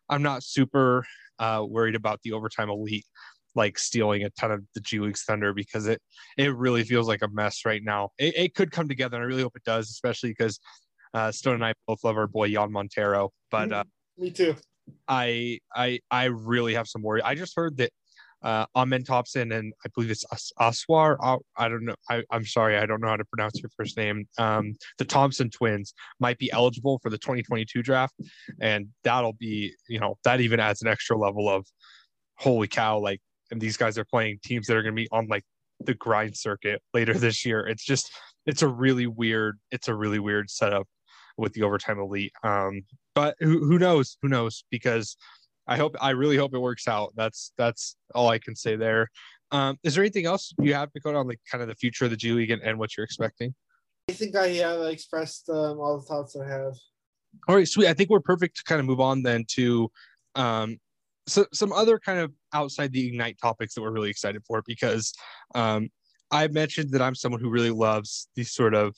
I'm not super uh, worried about the overtime elite like stealing a ton of the G League's thunder because it it really feels like a mess right now. It, it could come together, and I really hope it does, especially because uh, Stone and I both love our boy Jean Montero. But uh, me too. I I I really have some worry. I just heard that uh, Amen Thompson and I believe it's As- Ausar. Uh, I don't know. I, am sorry, I don't know how to pronounce your first name. Um, the Thompson twins might be eligible for the 2022 draft, and that'll be you know that even adds an extra level of holy cow! Like and these guys are playing teams that are going to be on like the grind circuit later this year. It's just it's a really weird it's a really weird setup with the overtime elite. Um, but who, who knows? Who knows? Because I hope I really hope it works out. That's that's all I can say there. Um, is there anything else you have to go on like kind of the future of the G League and, and what you're expecting? I think I have expressed um, all the thoughts I have. All right, sweet. I think we're perfect to kind of move on then to um, so, some other kind of outside the Ignite topics that we're really excited for because um, I mentioned that I'm someone who really loves these sort of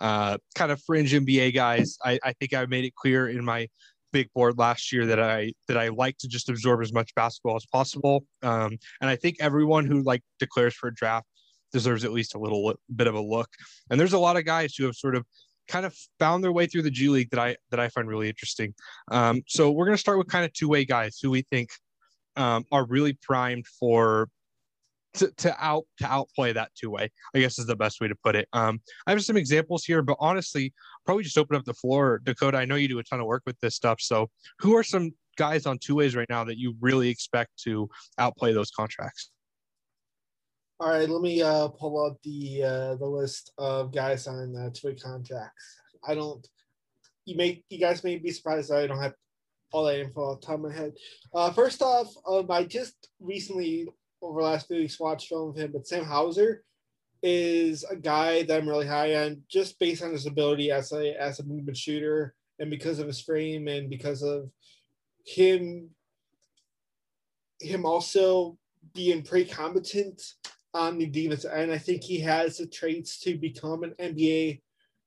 uh, kind of fringe NBA guys. I, I think I made it clear in my big board last year that I that I like to just absorb as much basketball as possible. Um, and I think everyone who like declares for a draft deserves at least a little bit of a look. And there's a lot of guys who have sort of kind of found their way through the G League that I that I find really interesting. Um, so we're going to start with kind of two way guys who we think um, are really primed for to, to out to outplay that two way. I guess is the best way to put it. Um, I have some examples here, but honestly, probably just open up the floor, Dakota. I know you do a ton of work with this stuff. So who are some guys on two ways right now that you really expect to outplay those contracts? All right, let me uh, pull up the uh, the list of guys on uh, two way contracts. I don't. You may you guys may be surprised that I don't have all that info off the top of my head. Uh, first off, um, I just recently over the last few weeks watched film of him, but Sam Hauser is a guy that I'm really high on just based on his ability as a as a movement shooter and because of his frame and because of him him also being pretty competent on the defense and I think he has the traits to become an NBA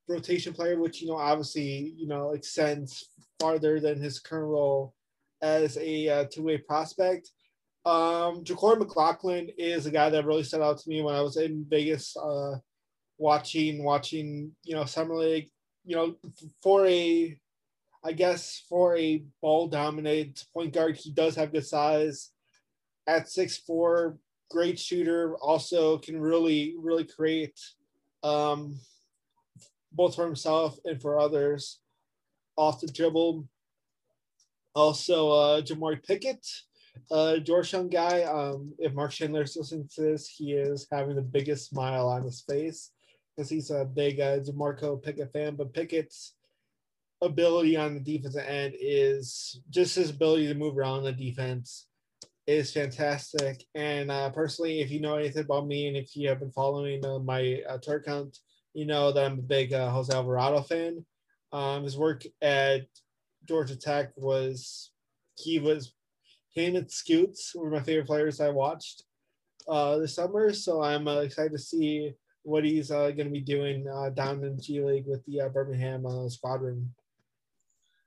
rotation player, which you know obviously you know extends farther than his current role as a uh, two-way prospect. Um, JaQuori McLaughlin is a guy that really stood out to me when I was in Vegas, uh, watching watching you know summer league. You know, for a, I guess for a ball dominated point guard, he does have good size. At six four, great shooter. Also can really really create, um, both for himself and for others, off the dribble. Also, uh, Jamorko Pickett uh, Georgetown guy. Um, if Mark Chandler's listening to this, he is having the biggest smile on his face because he's a big uh, Jamorko Pickett fan. But Pickett's ability on the defensive end is just his ability to move around the defense is fantastic. And uh, personally, if you know anything about me and if you have been following uh, my uh, Twitter account, you know that I'm a big uh, Jose Alvarado fan. Um, his work at Georgia Tech was he was him and Scoots were my favorite players I watched uh, this summer. So I'm uh, excited to see what he's uh, going to be doing uh, down in G League with the uh, Birmingham uh, squadron.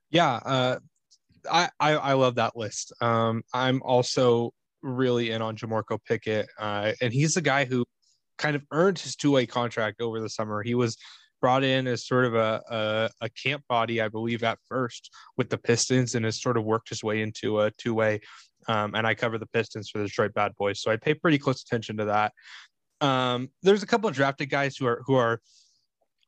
Yeah, uh, I, I, I love that list. Um, I'm also really in on Jamorko Pickett, uh, and he's the guy who kind of earned his two way contract over the summer. He was brought in as sort of a, a, a, camp body, I believe, at first with the Pistons and has sort of worked his way into a two way. Um, and I cover the Pistons for the Detroit Bad Boys, so I pay pretty close attention to that. Um, there's a couple of drafted guys who are who are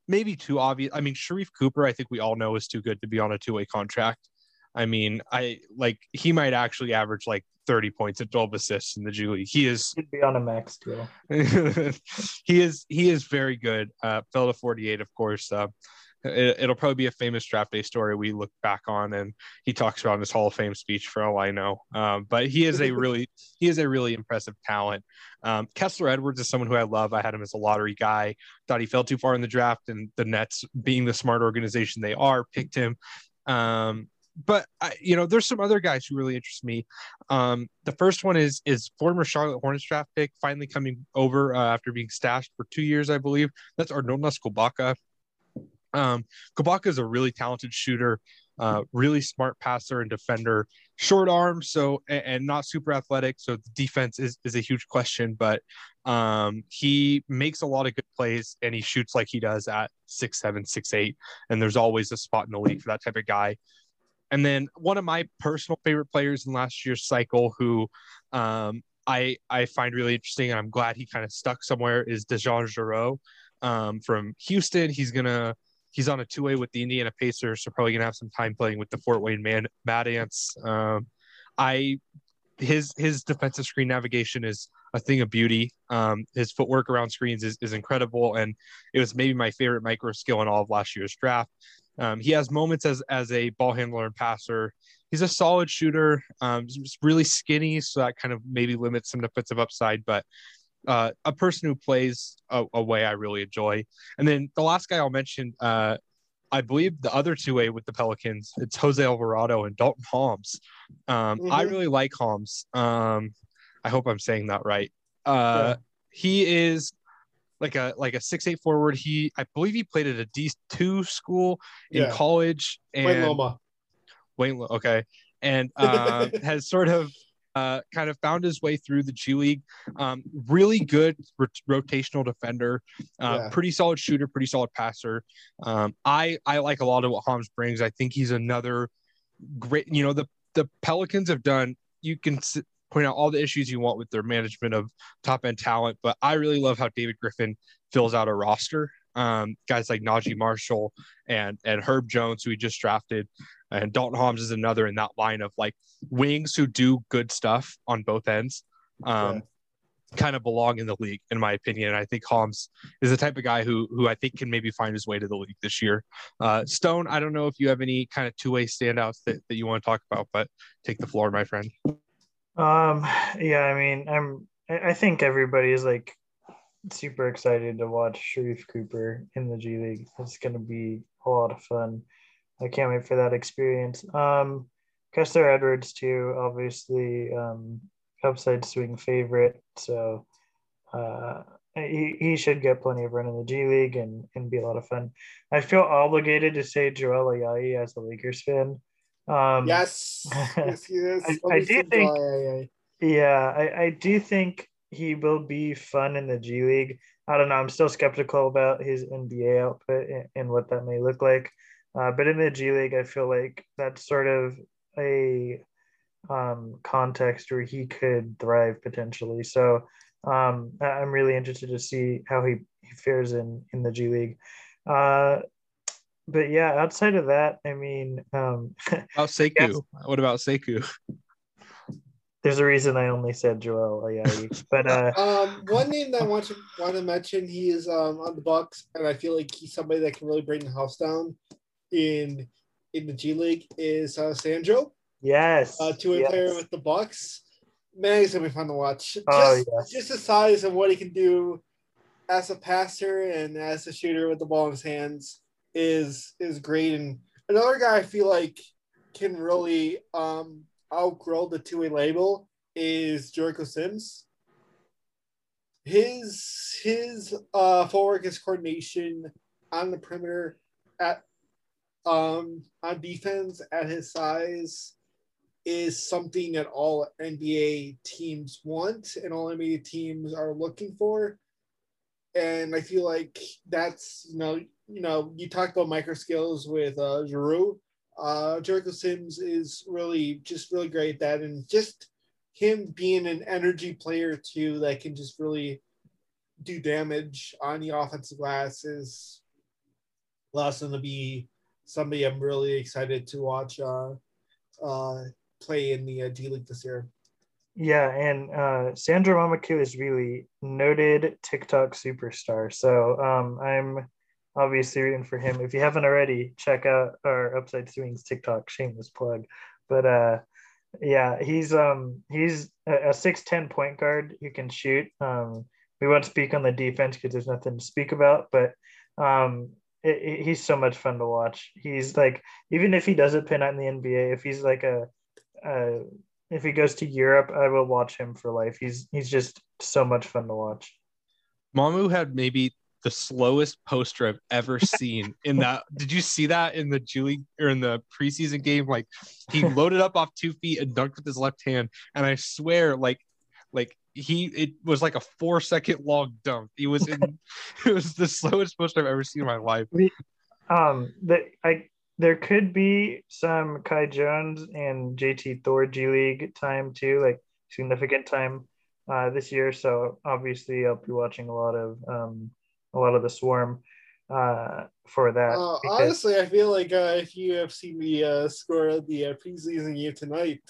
maybe too obvious. I mean, Sharife Cooper, I think we all know is too good to be on a two way contract. I mean, I like he might actually average like 30 points and 12 assists in the G League. He is He'd be on a max deal. (laughs) he is he is very good. Uh, fell to 48, of course. Uh, it, will probably be a famous draft day story we look back on, and he talks about in his Hall of Fame speech for all I know. Um, but he is a really he is a really impressive talent. Um, Kessler Edwards is someone who I love. I had him as a lottery guy. Thought he fell too far in the draft, and the Nets, being the smart organization they are, picked him. Um, but I, you know, there's some other guys who really interest me. Um, the first one is is former Charlotte Hornets draft pick finally coming over uh, after being stashed for two years, I believe. That's Arnoldas Kulboka. Um, Kulboka is a really talented shooter, uh, really smart passer and defender, short arm, so and, and, not super athletic. So the defense is is a huge question, but um, he makes a lot of good plays and he shoots like he does at six seven, six eight, and there's always a spot in the league for that type of guy. And then one of my personal favorite players in last year's cycle, who um, I I find really interesting, and I'm glad he kind of stuck somewhere, is DeJon Jarreau um, from Houston. He's gonna he's on a two way with the Indiana Pacers, so probably gonna have some time playing with the Fort Wayne Man Mad Ants. Um, I his his defensive screen navigation is a thing of beauty. Um, his footwork around screens is, is incredible, and it was maybe my favorite micro skill in all of last year's draft. Um, he has moments as as a ball handler and passer. He's a solid shooter. Um, he's really skinny, so that kind of maybe limits some defensive upside. But uh, a person who plays a, a, way I really enjoy. And then the last guy I'll mention, uh, I believe the other two way with the Pelicans, it's Jose Alvarado and Daulton Hommes. Um, mm-hmm. I really like Hommes. Um, I hope I'm saying that right. Uh, yeah. He is like a like a six eight forward. He I believe he played at a D two school in yeah. college and Wayne Loma. Wayne, okay, and uh, (laughs) has sort of uh, kind of found his way through the G League. Um, really good rotational defender, uh, yeah. pretty solid shooter, pretty solid passer. Um, I I like a lot of what Hommes brings. I think he's another great. You know the the Pelicans have done. You can point out all the issues you want with their management of top end talent, but I really love how David Griffin fills out a roster. Um, guys like Naji Marshall and and Herb Jones, who he just drafted, and Daulton Hommes is another in that line of like wings who do good stuff on both ends. Um, yeah. Kind of belong in the league, in my opinion. And I think Hommes is the type of guy who who I think can maybe find his way to the league this year. Uh, Stone, I don't know if you have any kind of two way standouts that, that you want to talk about, but take the floor, my friend. Um, yeah, I mean, I'm I think everybody is like super excited to watch Sharife Cooper in the G League. It's gonna be a lot of fun. I can't wait for that experience. Um, Kessler Edwards too, obviously um, upside swing favorite. So uh, he, he should get plenty of run in the G League and, and be a lot of fun. I feel obligated to say Joel Ayayi as a Lakers fan. Um, yes, (laughs) yes, yes. I, I do think, yeah, I, I do think he will be fun in the G League. I don't know. I'm still skeptical about his NBA output and, and what that may look like. Uh, but in the G League, I feel like that's sort of a um, context where he could thrive potentially. So um, I'm really interested to see how he, he fares in in the G League. Uh, but yeah, outside of that, I mean, um, (laughs) about Sekou. Yes. What about Sekou? There's a reason I only said Joel Ayayi. But uh, (laughs) um, one name that I want to want to mention, he is um, on the Bucks, and I feel like he's somebody that can really bring the house down in in the G League is uh, Sandro. Yes. Uh, two way yes. player with the Bucks. Man, he's gonna be fun to watch. Oh, just, yes. just the size of what he can do as a passer and as a shooter with the ball in his hands is is great. And another guy I feel like can really um, outgrow the two way label is Jericho Sims. His his uh, forward his coordination on the perimeter at um, on defense at his size is something that all NBA teams want and all NBA teams are looking for. And I feel like that's you know you know you talked about micro skills with uh, Jarreau. Uh, Jericho Sims is really just really great at that, and just him being an energy player too that can just really do damage on the offensive glass is him to be somebody I'm really excited to watch uh, uh, play in the uh, G League this year. Yeah, and uh, Sandro Mamaku is really noted TikTok superstar. So um, I'm obviously rooting for him. If you haven't already, check out our Upside Swings TikTok. Shameless plug. But uh, yeah, he's um he's a six ten point guard who can shoot. Um, we won't speak on the defense because there's nothing to speak about, but um, it, it, he's so much fun to watch. He's like, even if he doesn't pin out in the NBA, if he's like a, a, if he goes to Europe, I will watch him for life. He's he's just so much fun to watch. Mamu had maybe the slowest poster I've ever (laughs) seen in that. Did you see that in the Julie or in the preseason game? Like he (laughs) loaded up off two feet and dunked with his left hand, and I swear, like, like he it was like a four second long dunk. He was in (laughs) it was the slowest poster I've ever seen in my life. Um the I there could be some Kai Jones and JT Thor G League time too, like significant time uh, this year. So obviously I'll be watching a lot of um, a lot of the swarm uh, for that. Uh, because... Honestly, I feel like uh, if you have seen the uh, score of the uh, preseason game tonight,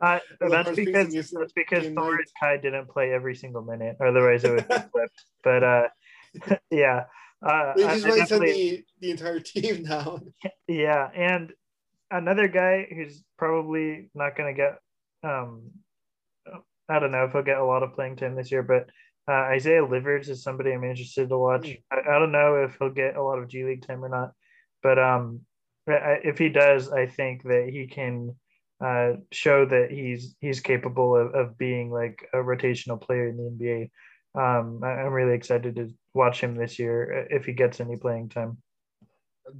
uh, (laughs) that's because that's because Thor and Kai didn't play every single minute, otherwise it would be (laughs) flipped. But uh, (laughs) yeah, uh, they just might send the, the entire team now. Yeah, and another guy who's probably not going to get, um, I don't know if he'll get a lot of playing time this year, but Uh, Isaiah Livers is somebody I'm interested to watch. Mm. I, I don't know if he'll get a lot of G League time or not, but um, I, if he does, I think that he can uh, show that he's he's capable of, of being like a rotational player in the NBA. Um, I, I'm really excited to watch him this year uh, if he gets any playing time.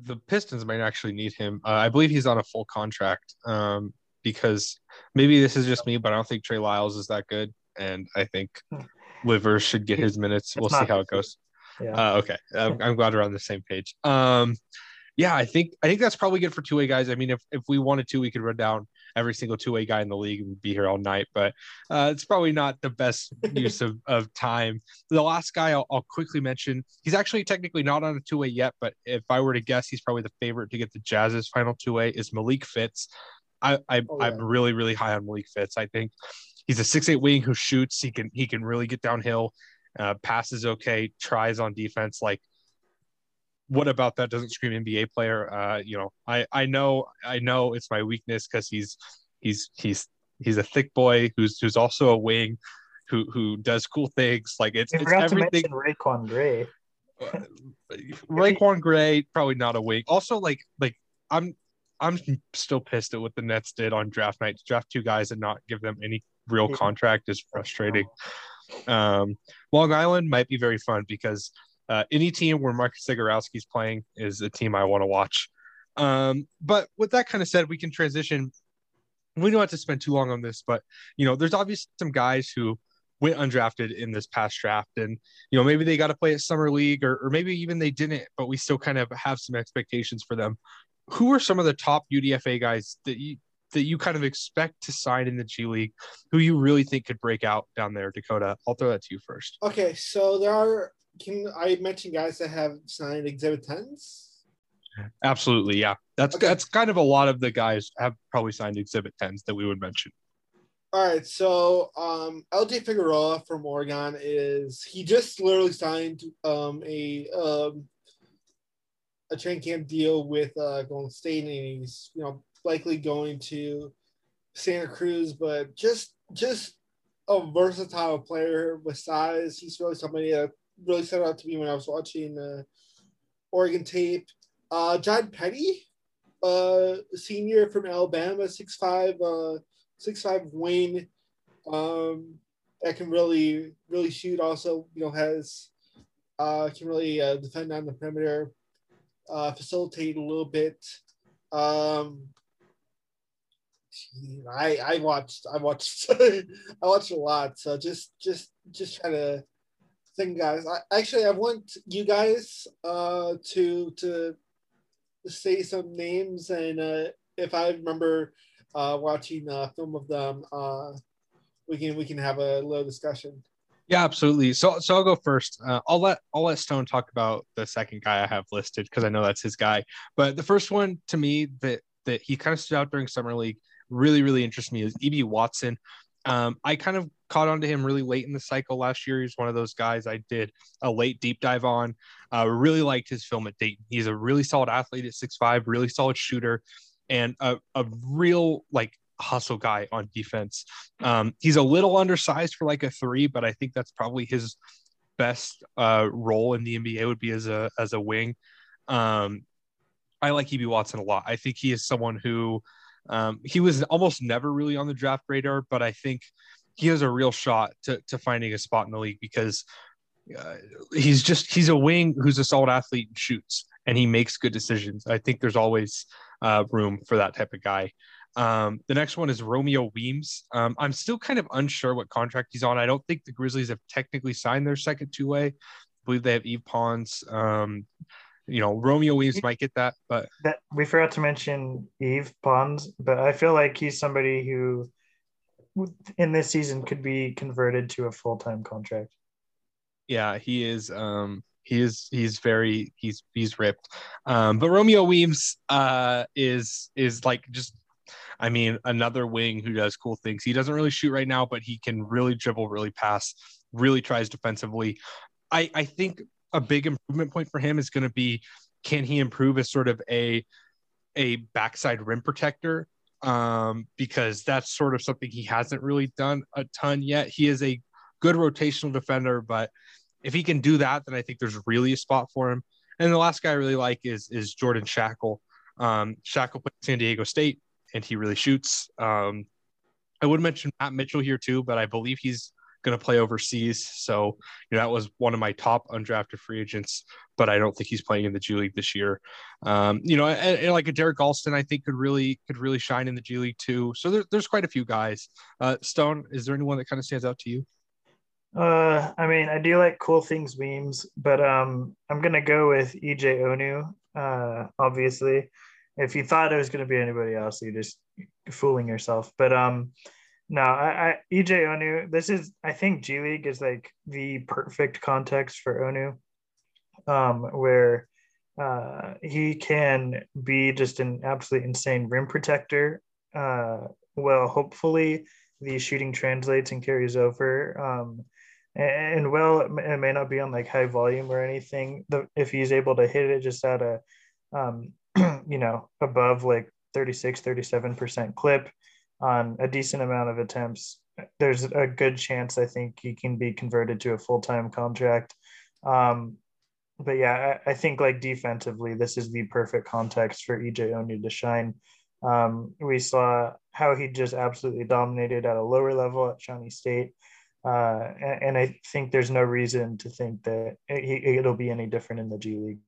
The Pistons might actually need him. Uh, I believe he's on a full contract um, because maybe this is just me, but I don't think Trey Lyles is that good, and I think Hmm. Livers should get his minutes. We'll see how it goes. Yeah. Uh, okay, I'm, I'm glad we're on the same page. Um, yeah, I think I think that's probably good for two way guys. I mean, if if we wanted to, we could run down every single two way guy in the league and be here all night. But uh, it's probably not the best (laughs) use of, of time. The last guy I'll, I'll quickly mention, he's actually technically not on a two way yet, but if I were to guess, he's probably the favorite to get the Jazz's final two way is Malik Fitts. I, I Oh, yeah. I'm really really high on Malik Fitts. I think he's a six eight wing who shoots. He can he can really get downhill. Uh, passes okay, tries on defense. Like, what about that doesn't scream NBA player? Uh, you know, I I know I know it's my weakness because he's he's he's he's a thick boy who's who's also a wing, who who does cool things. Like it's it's to everything. mention Raekwon Gray. (laughs) Raekwon Gray probably not a wing. Also, like like I'm I'm still pissed at what the Nets did on draft night to draft two guys and not give them any real contract is frustrating. Um, Long Island might be very fun because uh, any team where Marcus Zegarowski's playing is a team I want to watch. Um, but with that kind of said, we can transition. We don't have to spend too long on this, but you know, there's obviously some guys who went undrafted in this past draft, and you know, maybe they got to play at summer league, or, or maybe even they didn't, but we still kind of have some expectations for them. Who are some of the top UDFA guys that you that you kind of expect to sign in the G League, who you really think could break out down there, Dakota? I'll throw that to you first. Okay, so there are. Can I mention guys that have signed Exhibit Tens? Absolutely, yeah. That's Okay. that's kind of a lot of the guys have probably signed Exhibit Tens that we would mention. All right, so um, LJ Figueroa from Oregon is he just literally signed um, a um, a train camp deal with uh, Golden State, and he's you know likely going to Santa Cruz, but just just a versatile player with size. He's really somebody that really stood out to me when I was watching uh, Oregon tape. Uh, John Petty, uh, senior from Alabama, six five. Uh, six five wing um, that can really really shoot. Also, you know, has uh, can really uh, defend on the perimeter, uh, facilitate a little bit. Um, I I watched I watched (laughs) I watched a lot. So just just just try to think, guys. I, actually, I want you guys uh, to to say some names and uh, if I remember uh, watching a film of them, uh, we can we can have a little discussion. Yeah, absolutely. So so I'll go first. Uh, I'll let I'll let Stone talk about the second guy I have listed because I know that's his guy. But the first one to me that that he kind of stood out during summer league really really interests me is Ibi Watson. Um, I kind of caught on to him really late in the cycle last year. He's one of those guys I did a late deep dive on. Uh, really liked his film at Dayton. He's a really solid athlete at six five, really solid shooter, and a, a real like hustle guy on defense. Um, he's a little undersized for like a three, but I think that's probably his best uh, role in the NBA would be as a as a wing. Um, I like Ibi Watson a lot. I think he is someone who um, he was almost never really on the draft radar, but I think he has a real shot to to finding a spot in the league because uh, he's just he's a wing who's a solid athlete and shoots and he makes good decisions. I think there's always uh, room for that type of guy. Um, the next one is Romeo Weems. Um, I'm still kind of unsure what contract he's on. I don't think the Grizzlies have technically signed their second two way. I believe they have Yves Pons. Um, you know, Romeo Weems might get that, but That we forgot to mention Yves Pons, but I feel like he's somebody who in this season could be converted to a full time contract. yeah, he is. Um, he is. He's very. He's he's ripped. Um, but Romeo Weems uh, is is like just. I mean, another wing who does cool things. He doesn't really shoot right now, but he can really dribble, really pass, really tries defensively. I I think a big improvement point for him is going to be can he improve as sort of a a backside rim protector um, because that's sort of something he hasn't really done a ton yet. He is a good rotational defender, but if he can do that, then I think there's really a spot for him. And the last guy I really like is is Jordan Schakel. Um, Schakel played San Diego State, and he really shoots. Um, I would mention Matt Mitchell here too, but I believe he's going to play overseas. So, you know, that was one of my top undrafted free agents, but I don't think he's playing in the G League this year. Um, you know, and, and like a Derrick Alston, I think could really could really shine in the G League too. So there, there's quite a few guys. Uh, Stone, is there anyone that kind of stands out to you? Uh, I mean, I do like cool things Weems, but um, I'm gonna go with EJ Onu. Uh, obviously, if you thought it was gonna be anybody else, you're just fooling yourself. But um, no, I, I EJ Onu. This is I think G League is like the perfect context for Onu, um, where uh, he can be just an absolute insane rim protector. Uh, well, hopefully the shooting translates and carries over. Um, and, and well, it may, it may, not be on like high volume or anything. The, if he's able to hit it just at a, um, (clears throat) you know, above like 36, 37% clip, on a decent amount of attempts, there's a good chance I think he can be converted to a full time contract. Um, but yeah, I, I, think like defensively, this is the perfect context for EJ Onu to shine. Um, we saw how he just absolutely dominated at a lower level at Shawnee State. Uh, and, and, I think there's no reason to think that it, it'll be any different in the G League.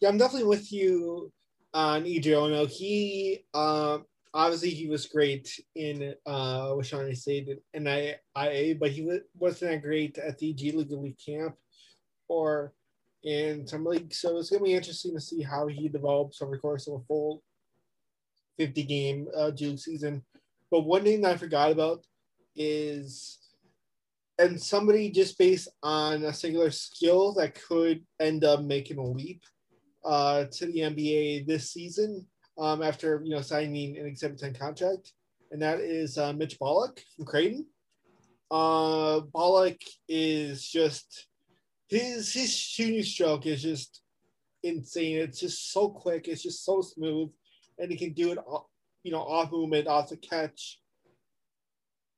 Yeah, I'm definitely with you on EJ Onu. He um, obviously he was great in uh State and I IA, but he wasn't that great at the G League Elite camp or in some league. So it's gonna be interesting to see how he develops over the course of a full 50 game uh, G League season. But one thing that I forgot about is and somebody just based on a singular skill that could end up making a leap uh, to the NBA this season um, after you know signing an Exhibit 10 contract, and that is uh, Mitch Ballock from Creighton. Uh, Ballock is just his his shooting stroke is just insane. It's just so quick. It's just so smooth, and he can do it, you know, off movement, off the catch,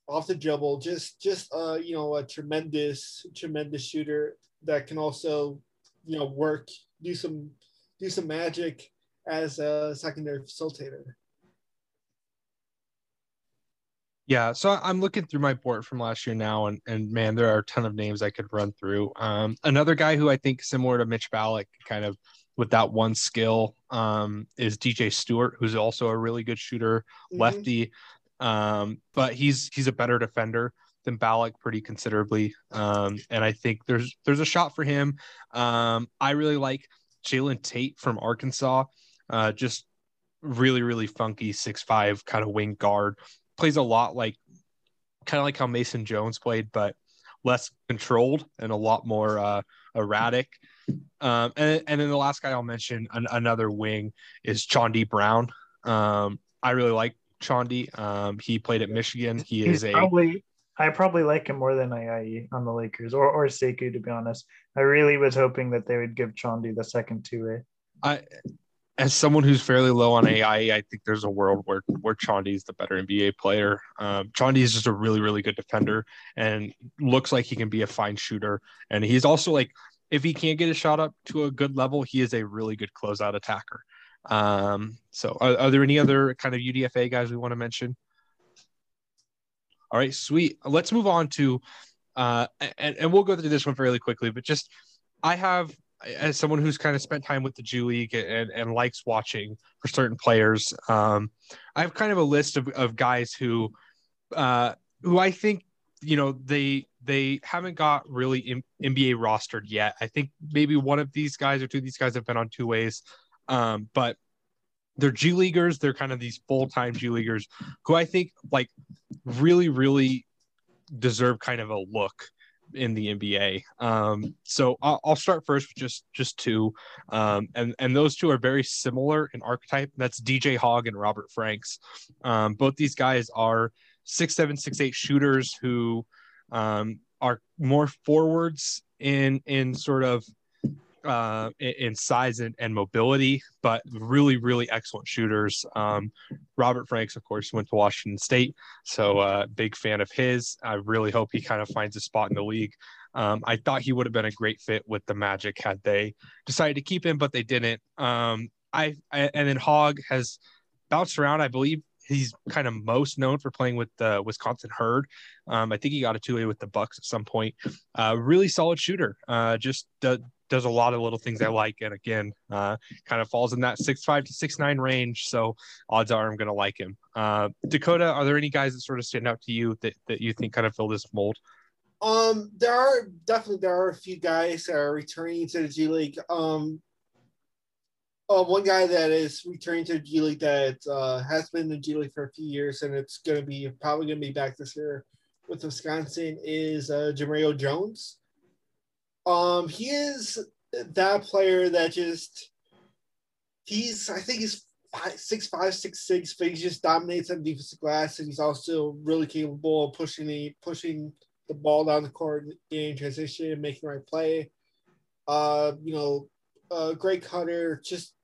off the dribble. Just just uh, you know, a tremendous tremendous shooter that can also, you know, work, do some do some magic as a secondary facilitator. Yeah, so I'm looking through my board from last year now, and and man, there are a ton of names I could run through. Um, another guy who I think similar to Mitch Ballock, kind of with that one skill, um, is DJ Stewart, who's also a really good shooter, mm-hmm. lefty, um, but he's he's a better defender than Ballock pretty considerably, um, and I think there's there's a shot for him. Um, I really like Jalen Tate from Arkansas. Uh, just really, really funky six five kind of wing guard. Plays a lot like kind of like how Mason Jones played, but less controlled and a lot more uh, erratic. Um, and, and then the last guy I'll mention, an, another wing, is Chaundee Brown. Um, I really like Chaundee. Um, he played at Michigan. He He's is a probably I probably like him more than Ayayi on the Lakers or or Sekou to be honest. I really was hoping that they would give Chaundee the second two way. I as someone who's fairly low on AI, I think there's a world where where Chaundee is the better NBA player. Um, Chaundee is just a really really good defender and looks like he can be a fine shooter. And he's also like if he can't get a shot up to a good level, he is a really good closeout attacker. Um, so are, are there any other kind of UDFA guys we want to mention? All right, sweet. Let's move on to uh, and, and we'll go through this one fairly quickly, but just I have as someone who's kind of spent time with the G League and, and likes watching for certain players, um, I have kind of a list of, of guys who, uh, who I think, you know, they they haven't got really M- NBA rostered yet. I think maybe one of these guys or two of these guys have been on two ways, um, but they're G leaguers. They're kind of these full time G leaguers who I think like really, really deserve kind of a look in the NBA. Um, so I'll, I'll, start first with just just two, um, and and those two are very similar in archetype. That's DJ Hogg and Robert Franks. Um, both these guys are six seven six eight shooters who um, are more forwards in in sort of uh, in, size and, and, mobility, but really, really excellent shooters. Um, Robert Franks, of course, went to Washington State, so uh, big fan of his. I really hope he kind of finds a spot in the league. Um, I thought he would have been a great fit with the Magic had they decided to keep him, but they didn't. Um, I, I and then Hogg has bounced around. I believe he's kind of most known for playing with the Wisconsin Herd. Um, I think he got a two way with the Bucks at some point. Uh, really solid shooter. Uh, just does a lot of little things I like, and again, uh, kind of falls in that six five to six nine range. So odds are I'm going to like him. Uh, Dakota, are there any guys that sort of stand out to you that that you think kind of fill this mold? Um, there are definitely there are a few guys that are returning to the G League. Um, uh, one guy that is returning to the G League that uh, has been in the G League for a few years and it's going to be probably going to be back this year with Wisconsin is uh, Jemerrio Jones. Um, he is that player that just he's I think he's five, six five six six, but he just dominates on defensive glass, and he's also really capable of pushing the pushing the ball down the court in transition and making right play. Uh, you know, a great cutter, just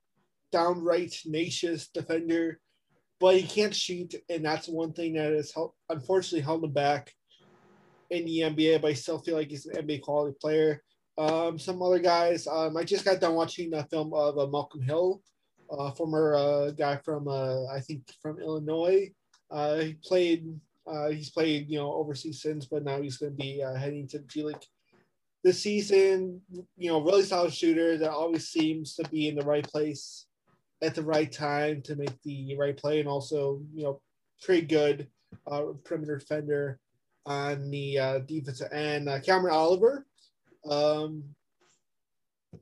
downright tenacious defender, but he can't shoot, and that's one thing that has helped, unfortunately held him back in the NBA. But I still feel like he's an NBA quality player. Um, some other guys, um, I just got done watching the film of uh, Malcolm Hill, uh, former uh, guy from uh, I think from Illinois. Uh, he played uh, he's played, you know, overseas since, but now he's going to be heading to the G League this season. You know, really solid shooter that always seems to be in the right place at the right time to make the right play, and also, you know, pretty good perimeter defender on the defensive end. Cameron Oliver, um,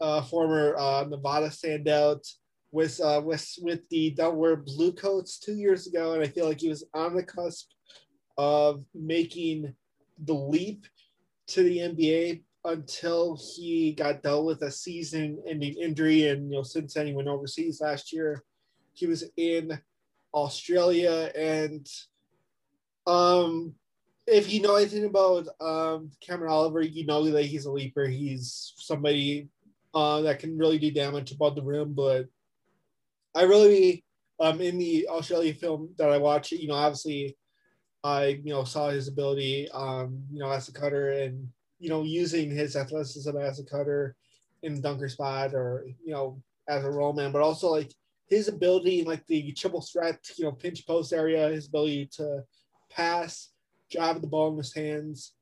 uh, former uh, Nevada standout, with uh, with with the Delaware Blue Coats two years ago, and I feel like he was on the cusp of making the leap to the NBA until he got dealt with a season-ending injury, and you know since then he went overseas last year. He was in Australia, and um, if you know anything about um, Cameron Oliver, you know that he's a leaper. He's somebody uh, that can really do damage above the rim. But I really, um, in the Australia film that I watched, you know, obviously I you know saw his ability um you know as a cutter and you know using his athleticism as a cutter in dunker spot or you know as a roll man, but also like his ability in like the triple threat you know pinch post area, his ability to pass, drive the ball in his hands,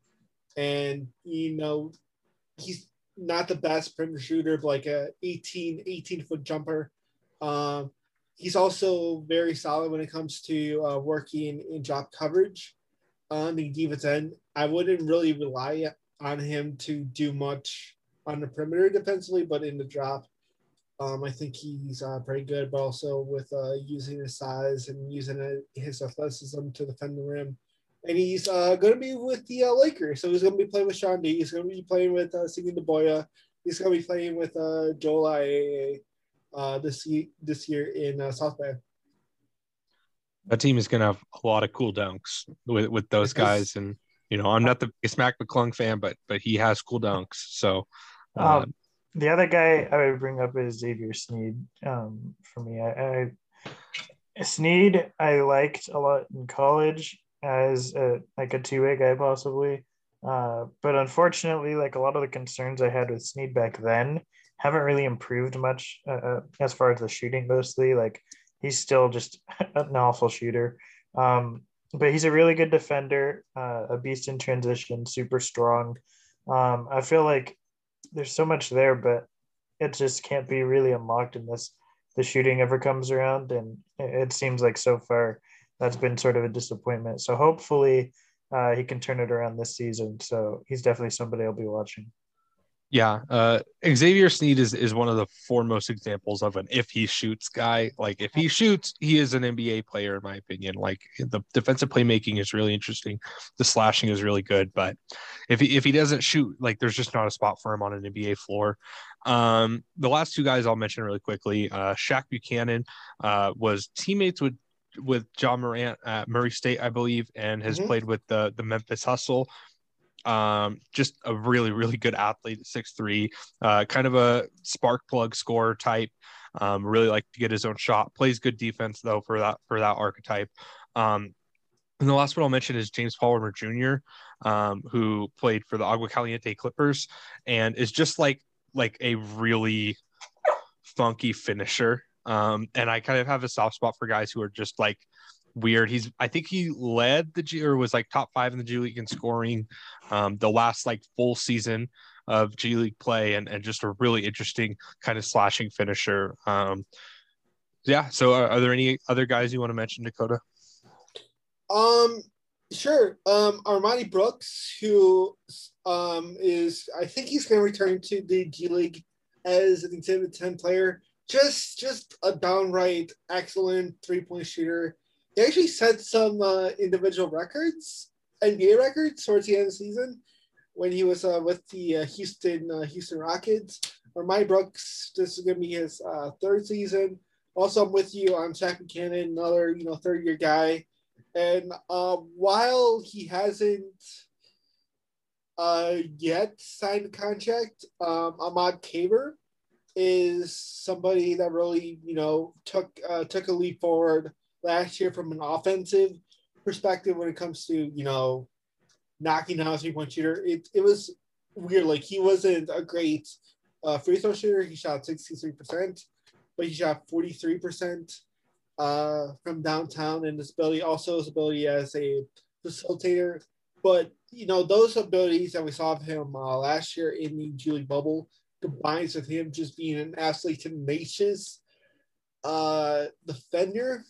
and you know he's not the best perimeter shooter, but like a 18 18 foot jumper. Um, he's also very solid when it comes to uh, working in drop coverage on the defense end. I wouldn't really rely on him to do much on the perimeter defensively, but in the drop, um, I think he's uh, pretty good. But also with uh, using his size and using his athleticism to defend the rim. And he's uh, going to be with the uh, Lakers. So he's going to be playing with Sean D. He's going to be playing with uh, Simi Boya. He's going to be playing with uh, Joel Ayayi uh, this year, this year in uh, South Bay. That team is going to have a lot of cool dunks with, with those guys, and you know I'm not the biggest Mac McClung fan, but but he has cool dunks. So uh, um, the other guy I would bring up is Xavier Sneed. Um, for me, I, I Sneed I liked a lot in college as a, like a two way guy possibly. Uh, but unfortunately, like a lot of the concerns I had with Sneed back then haven't really improved much uh, uh as far as the shooting mostly. Like he's still just (laughs) an awful shooter. Um, but he's a really good defender, uh, a beast in transition, super strong. Um, I feel like there's so much there, but it just can't be really unlocked unless the shooting ever comes around. And it seems like so far that's been sort of a disappointment. So hopefully uh, he can turn it around this season. So he's definitely somebody I'll be watching. Yeah, uh, Xavier Sneed is, is one of the foremost examples of an if he shoots guy. Like if he shoots, he is an NBA player in my opinion. Like the defensive playmaking is really interesting, the slashing is really good, but if he if he doesn't shoot, like there's just not a spot for him on an NBA floor. Um, the last two guys I'll mention really quickly. Uh, Shaq Buchanan uh, was teammates with with Ja Morant at Murray State, I believe, and has mm-hmm. played with the the Memphis Hustle Um, just a really, really good athlete, six three, uh, kind of a spark plug scorer type. Um, really like to get his own shot. Plays good defense though for that for that archetype. Um, and the last one I'll mention is James Palmer Jr., um, who played for the Agua Caliente Clippers and is just like like a really funky finisher. Um, and I kind of have a soft spot for guys who are just like weird. He's I think he led the G or was like top five in the G League in scoring um, the last like full season of G League play and, and just a really interesting kind of slashing finisher. Um, yeah. So are, are there any other guys you want to mention, Dakota? Um, sure. Um, Armoni Brooks, who um is I think he's going to return to the G League as an Exhibit Ten player. Just, just a downright excellent three point shooter. He actually set some uh, individual records, NBA records, towards the end of the season when he was uh, with the uh, Houston uh, Houston Rockets. Armoni Brooks, this is to be his uh, third season. Also, I'm with you on Shaq Buchanan, another you know third year guy. And uh, while he hasn't uh, yet signed a contract, um, Ahmad Caver is somebody that really you know took uh, took a leap forward last year from an offensive perspective when it comes to you know knocking down a three point shooter. It it was weird. Like he wasn't a great uh, free throw shooter. He shot sixty three percent, but he shot forty three percent uh, from downtown, and his ability also his ability as a facilitator. But you know those abilities that we saw of him uh, last year in the League bubble combines with him just being an absolutely tenacious uh, defender,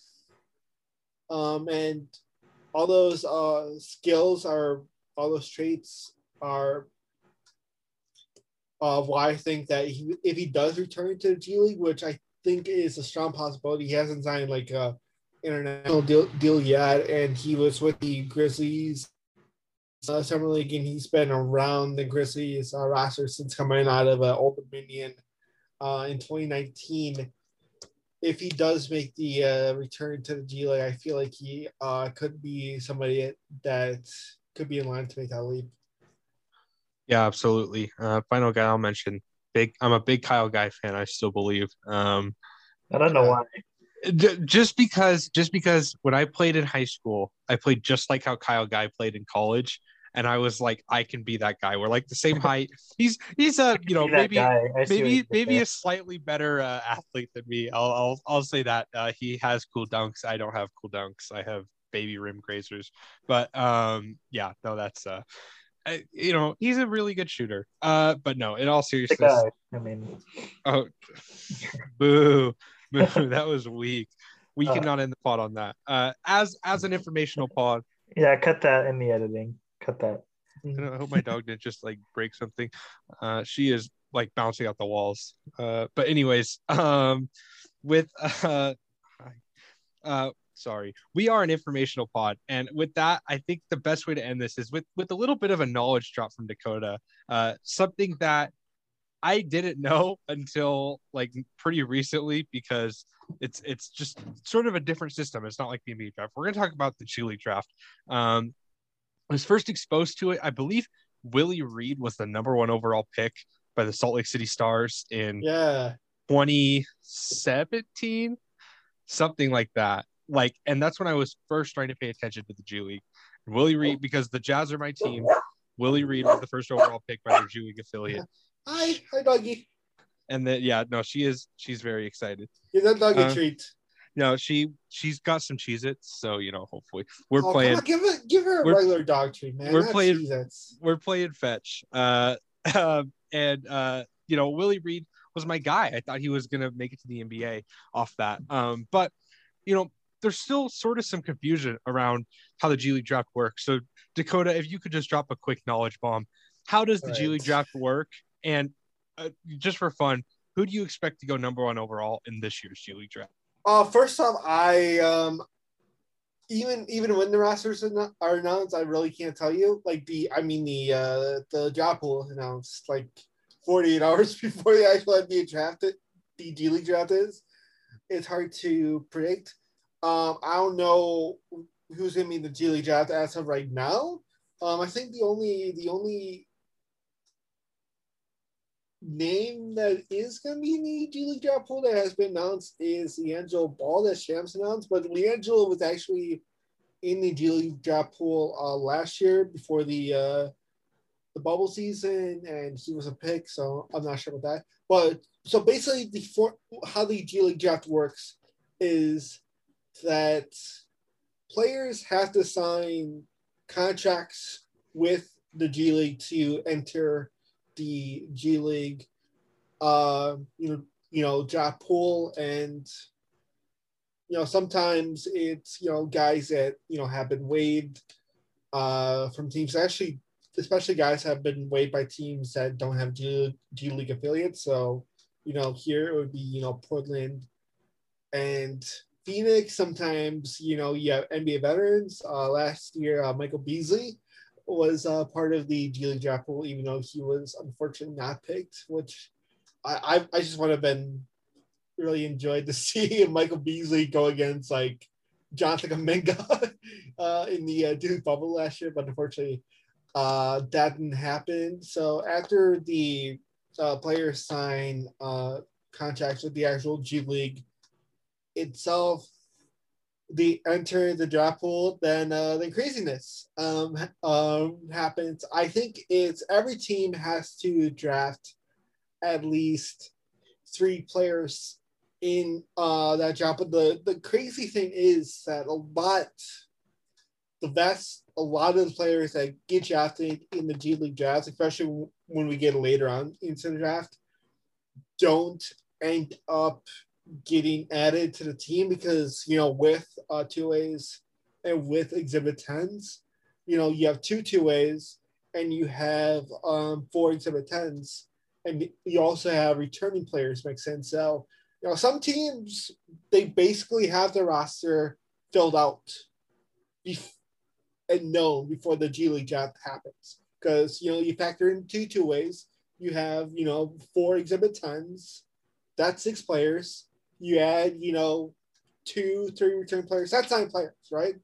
um, and all those uh, skills are all those traits are uh, why I think that he, if he does return to the G League, which I think is a strong possibility. He hasn't signed like a international deal, deal yet, and he was with the Grizzlies uh, summer league, and he's been around the Grizzlies uh, roster since coming out of uh, Old Dominion uh, in 2019. If he does make the uh, return to the G League, I feel like he uh, could be somebody that could be in line to make that leap. Yeah, absolutely. Uh, final guy I'll mention. Big. I'm a big Kyle Guy fan. I still believe. Um, I don't know why. just because, just because when I played in high school, I played just like how Kyle Guy played in college, and I was like, I can be that guy. We're like the same (laughs) height. He's he's a you know maybe maybe maybe a slightly better uh, athlete than me. I'll I'll I'll say that. Uh, he has cool dunks. I don't have cool dunks. I have baby rim grazers. But um, yeah, no, that's uh, I, you know, he's a really good shooter. Uh, but no, in all seriousness, I mean, (laughs) oh, boo, boo, (laughs) that was weak. We uh, cannot end the pod on that. Uh, as as an informational pod. Yeah, cut that in the editing. Cut that. I hope my (laughs) dog didn't just like break something. Uh, she is like bouncing off the walls. Uh, but anyways, um, with (laughs) uh, uh, sorry we are an informational pod and with that i think the best way to end this is with with a little bit of a knowledge drop from dakota uh something that i didn't know until like pretty recently because it's it's just sort of a different system it's not like the nba draft we're going to talk about the G League draft um I was first exposed to it i believe willie reed was the number one overall pick by the salt lake city stars in yeah 2017 something like that like, and that's when I was first trying to pay attention to the G League. Willie Reed, because the Jazz are my team. Willie Reed was the first overall pick by their G League affiliate. Hi, hi, doggy. And then, yeah, no, she is. She's very excited. Give that dog a uh, treat. No, she she's got some Cheez-Its, so you know, hopefully we're oh, playing. On, give it, give her a regular dog treat, man. We're Not playing. Cheez-Its. We're playing fetch. Uh, uh, (laughs) and uh, you know, Willie Reed was my guy. I thought he was gonna make it to the NBA off that. Um, but you know, there's still sort of some confusion around how the G League draft works. So, Dakota, if you could just drop a quick knowledge bomb, how does the right. G League draft work? And uh, just for fun, who do you expect to go number one overall in this year's G League draft? Uh, first off, I um, even even when the rosters are announced, I really can't tell you. Like the, I mean the uh, the job pool announced like 48 (laughs) hours before the actual NBA draft, the G League draft is. It's hard to predict. Um, I don't know who's to be the G League draft as of right now, Um, I think the only the only name that is going to be in the G League draft pool that has been announced is LiAngelo Ball that Shams announced, but LiAngelo was actually in the G League draft pool uh, last year before the uh, the bubble season, and he was a pick, so I'm not sure about that. But so basically, the for, how the G League draft works is that players have to sign contracts with the G League to enter the G League, uh, you know, you know, draft pool, and you know, sometimes it's you know guys that you know have been waived uh, from teams. Actually, especially guys have been waived by teams that don't have G, G League affiliates. So, you know, here it would be you know Portland and Phoenix. Sometimes you know you have NBA veterans. Uh, last year, uh, Michael Beasley was uh, part of the G League draft pool, even though he was unfortunately not picked, which I, I, I just would have been really enjoyed to (laughs) see Michael Beasley go against like Jonathan Kuminga (laughs) uh, in the uh, Duke bubble last year, but unfortunately uh, that didn't happen. So after the uh, players sign uh, contracts with the actual G League itself, they enter the draft pool, then uh, then craziness um, um, happens. I think it's every team has to draft at least three players in uh, that draft. But the the crazy thing is that a lot, the best, a lot of the players that get drafted in the G League draft, especially when we get later on into the draft, don't end up getting added to the team because you know with uh, two ways and with exhibit 10s you know you have two two ways and you have um, four exhibit 10s and you also have returning players makes sense? So you know some teams they basically have their roster filled out bef- and known before the g league draft happens. Because you know you factor in two two ways you have you know four exhibit 10s that's six players you add, you know, two, three return players. That's nine players, right?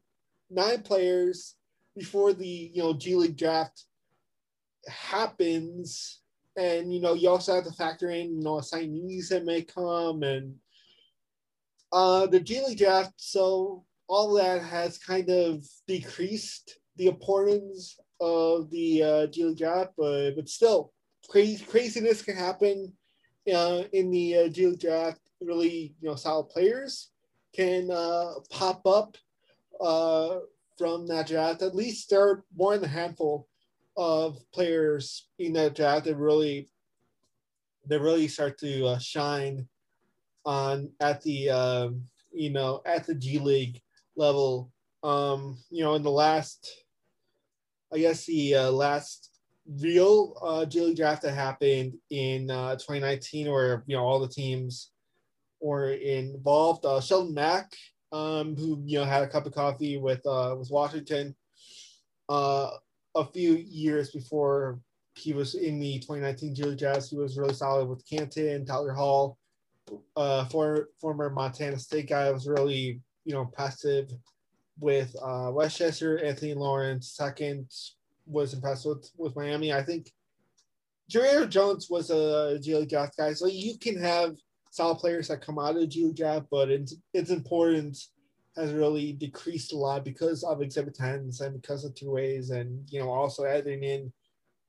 Nine players before the you know G League draft happens, and you know you also have to factor in you know assignees that may come and uh, the G League draft. So all that has kind of decreased the importance of the uh, G League draft, but but still, crazy craziness can happen uh, in the uh, G League draft really you know solid players can uh, pop up uh, from that draft. At least there are more than a handful of players in that draft that really that really start to uh, shine on at the um, you know at the G League level. Um, you know, in the last, I guess the uh, last real uh, G League draft that happened in uh, 2019, where you know all the teams or involved. Uh, Sheldon Mack, um, who you know had a cup of coffee with uh, with Washington uh, a few years before he was in the 2019 G League Jazz. He was really solid with Canton, Tyler Hall, uh, for, former Montana State guy. Was really you know passive with uh, Westchester. Anthony Lawrence second was impressed with, with Miami. I think Jerry Jones was a League draft guy, so you can have solid players that come out of the League draft, but its, its importance has really decreased a lot because of exhibit 10s and because of two ways and you know also adding in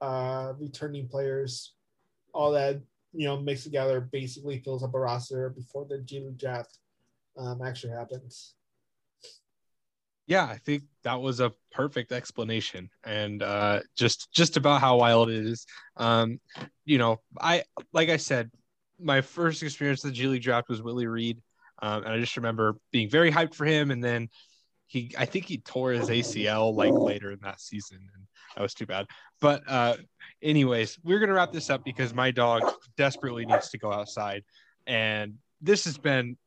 uh returning players. All that you know mixed together basically fills up a roster before the G League draft um, actually happens. Yeah i think that was a perfect explanation and uh just just about how wild it is. Um you know i like i said my first experience the G League draft was Willie Reed, um, and I just remember being very hyped for him. And then he, I think he tore his ACL like later in that season, and that was too bad. But uh, anyways, we're gonna wrap this up because my dog desperately needs to go outside, and this has been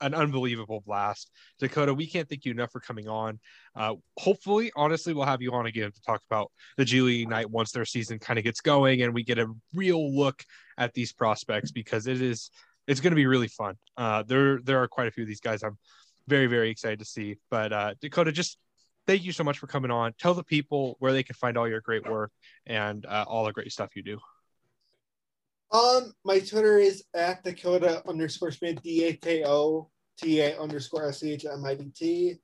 an unbelievable blast. Dakota, we can't thank you enough for coming on. Uh, hopefully, honestly, we'll have you on again to talk about the G League night once their season kind of gets going and we get a real look at these prospects because it is it's going to be really fun. Uh, there there are quite a few of these guys I'm very very excited to see. But uh, Dakota, just thank you so much for coming on. Tell the people where they can find all your great work and uh, all the great stuff you do. Um, my Twitter is at Dakota underscore Schmidt, D A K O T A underscore S H M I D T.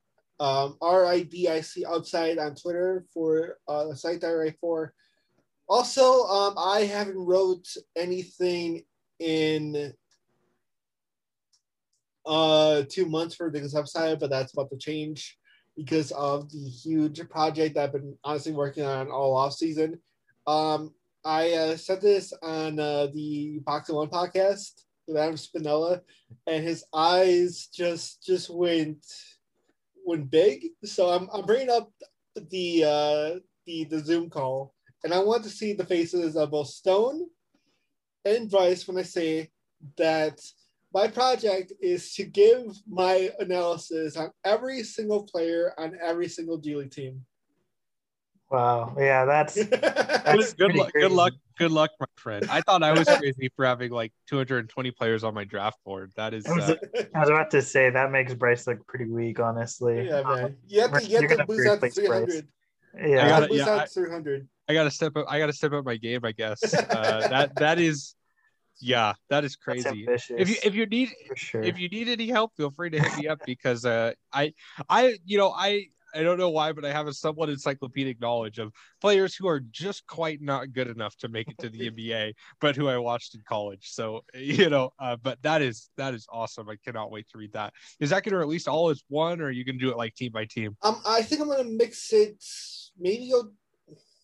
Um, R I D I C upside on Twitter for uh, the site that I write for. Also, um, I haven't wrote anything in uh two months for this website, but that's about to change because of the huge project I've been honestly working on all off season. Um, I uh, said this on uh, the Box One podcast with Adam Spinella, and his eyes just just went went big. So I'm I'm bringing up the uh, the the Zoom call, and I want to see the faces of both Stone and Bryce when I say that my project is to give my analysis on every single player on every single G League team. Wow. Yeah, that's, (laughs) that's good, good luck. Crazy. Good luck. Good luck, my friend. I thought I was crazy for having like 220 players on my draft board. That is. I was, uh, I was about to say that makes Bryce look pretty weak, honestly. Yeah, man. Um, you have to, you have to boost out 300. Bryce. Yeah, I gotta, boost yeah, out 300. I, I gotta step up. I gotta step up my game. I guess (laughs) uh, that that is. Yeah, that is crazy. If you if you need sure. if you need any help, feel free to hit me up because uh, I I you know I I don't know why, but I have a somewhat encyclopedic knowledge of players who are just quite not good enough to make it to the (laughs) NBA, but who I watched in college. So (laughs) you know, uh, but that is that is awesome. I cannot wait to read that. Is that going to release all as one, or are you going to do it like team by team? Um, I think I'm going to mix it. Maybe go.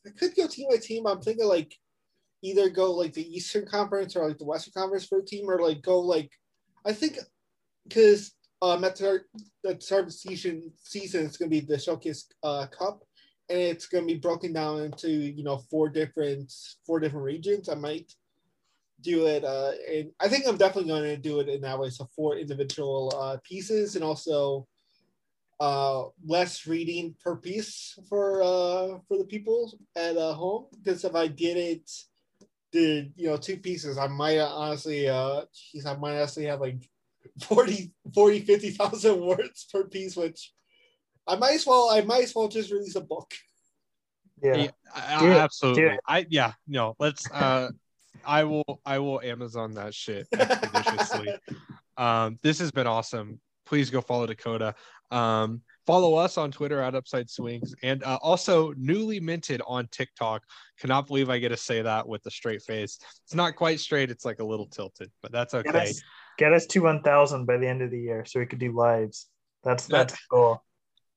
I could go team by team. I'm thinking like either go like the Eastern Conference or like the Western Conference for a team, or like go like I think because um, at the, the start of the season, season it's going to be the Showcase uh, Cup, and it's going to be broken down into you know four different four different regions. I might do it, uh, and I think I'm definitely going to do it in that way. So four individual uh, pieces, and also uh, less reading per piece for uh, for the people at uh, home. Because if I did it, did you know two pieces, I might honestly, uh, geez, I might honestly have like 40, 40 50,000 (laughs) words per piece, which I might as well, I might as well just release a book. Yeah, yeah absolutely. I, yeah, no, let's, uh, I will, I will Amazon that shit (laughs) expeditiously. um, this has been awesome. Please go follow Dakota. Um, follow us on Twitter at Upside Swings. And uh, also newly minted on TikTok. Cannot believe I get to say that with a straight face. It's not quite straight, it's like a little tilted, but that's okay. get us to 1000 by the end of the year so we could do lives. That's that's the goal.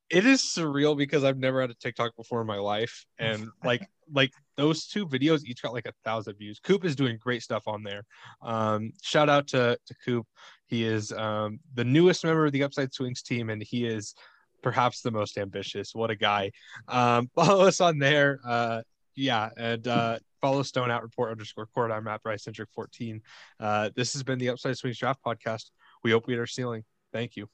It is surreal because i've never had a tiktok before in my life. And (laughs) like like those two videos each got like a thousand views. Coop is doing great stuff on there. Um shout out to to coop he is um the newest member of the upside swings team and he is perhaps the most ambitious what a guy um (laughs) follow us on there uh yeah and uh Follow Stone at report underscore court. I'm at Bryce Centric 14. Uh, this has been the Upside Swings Draft Podcast. We hope we hit our ceiling. Thank you.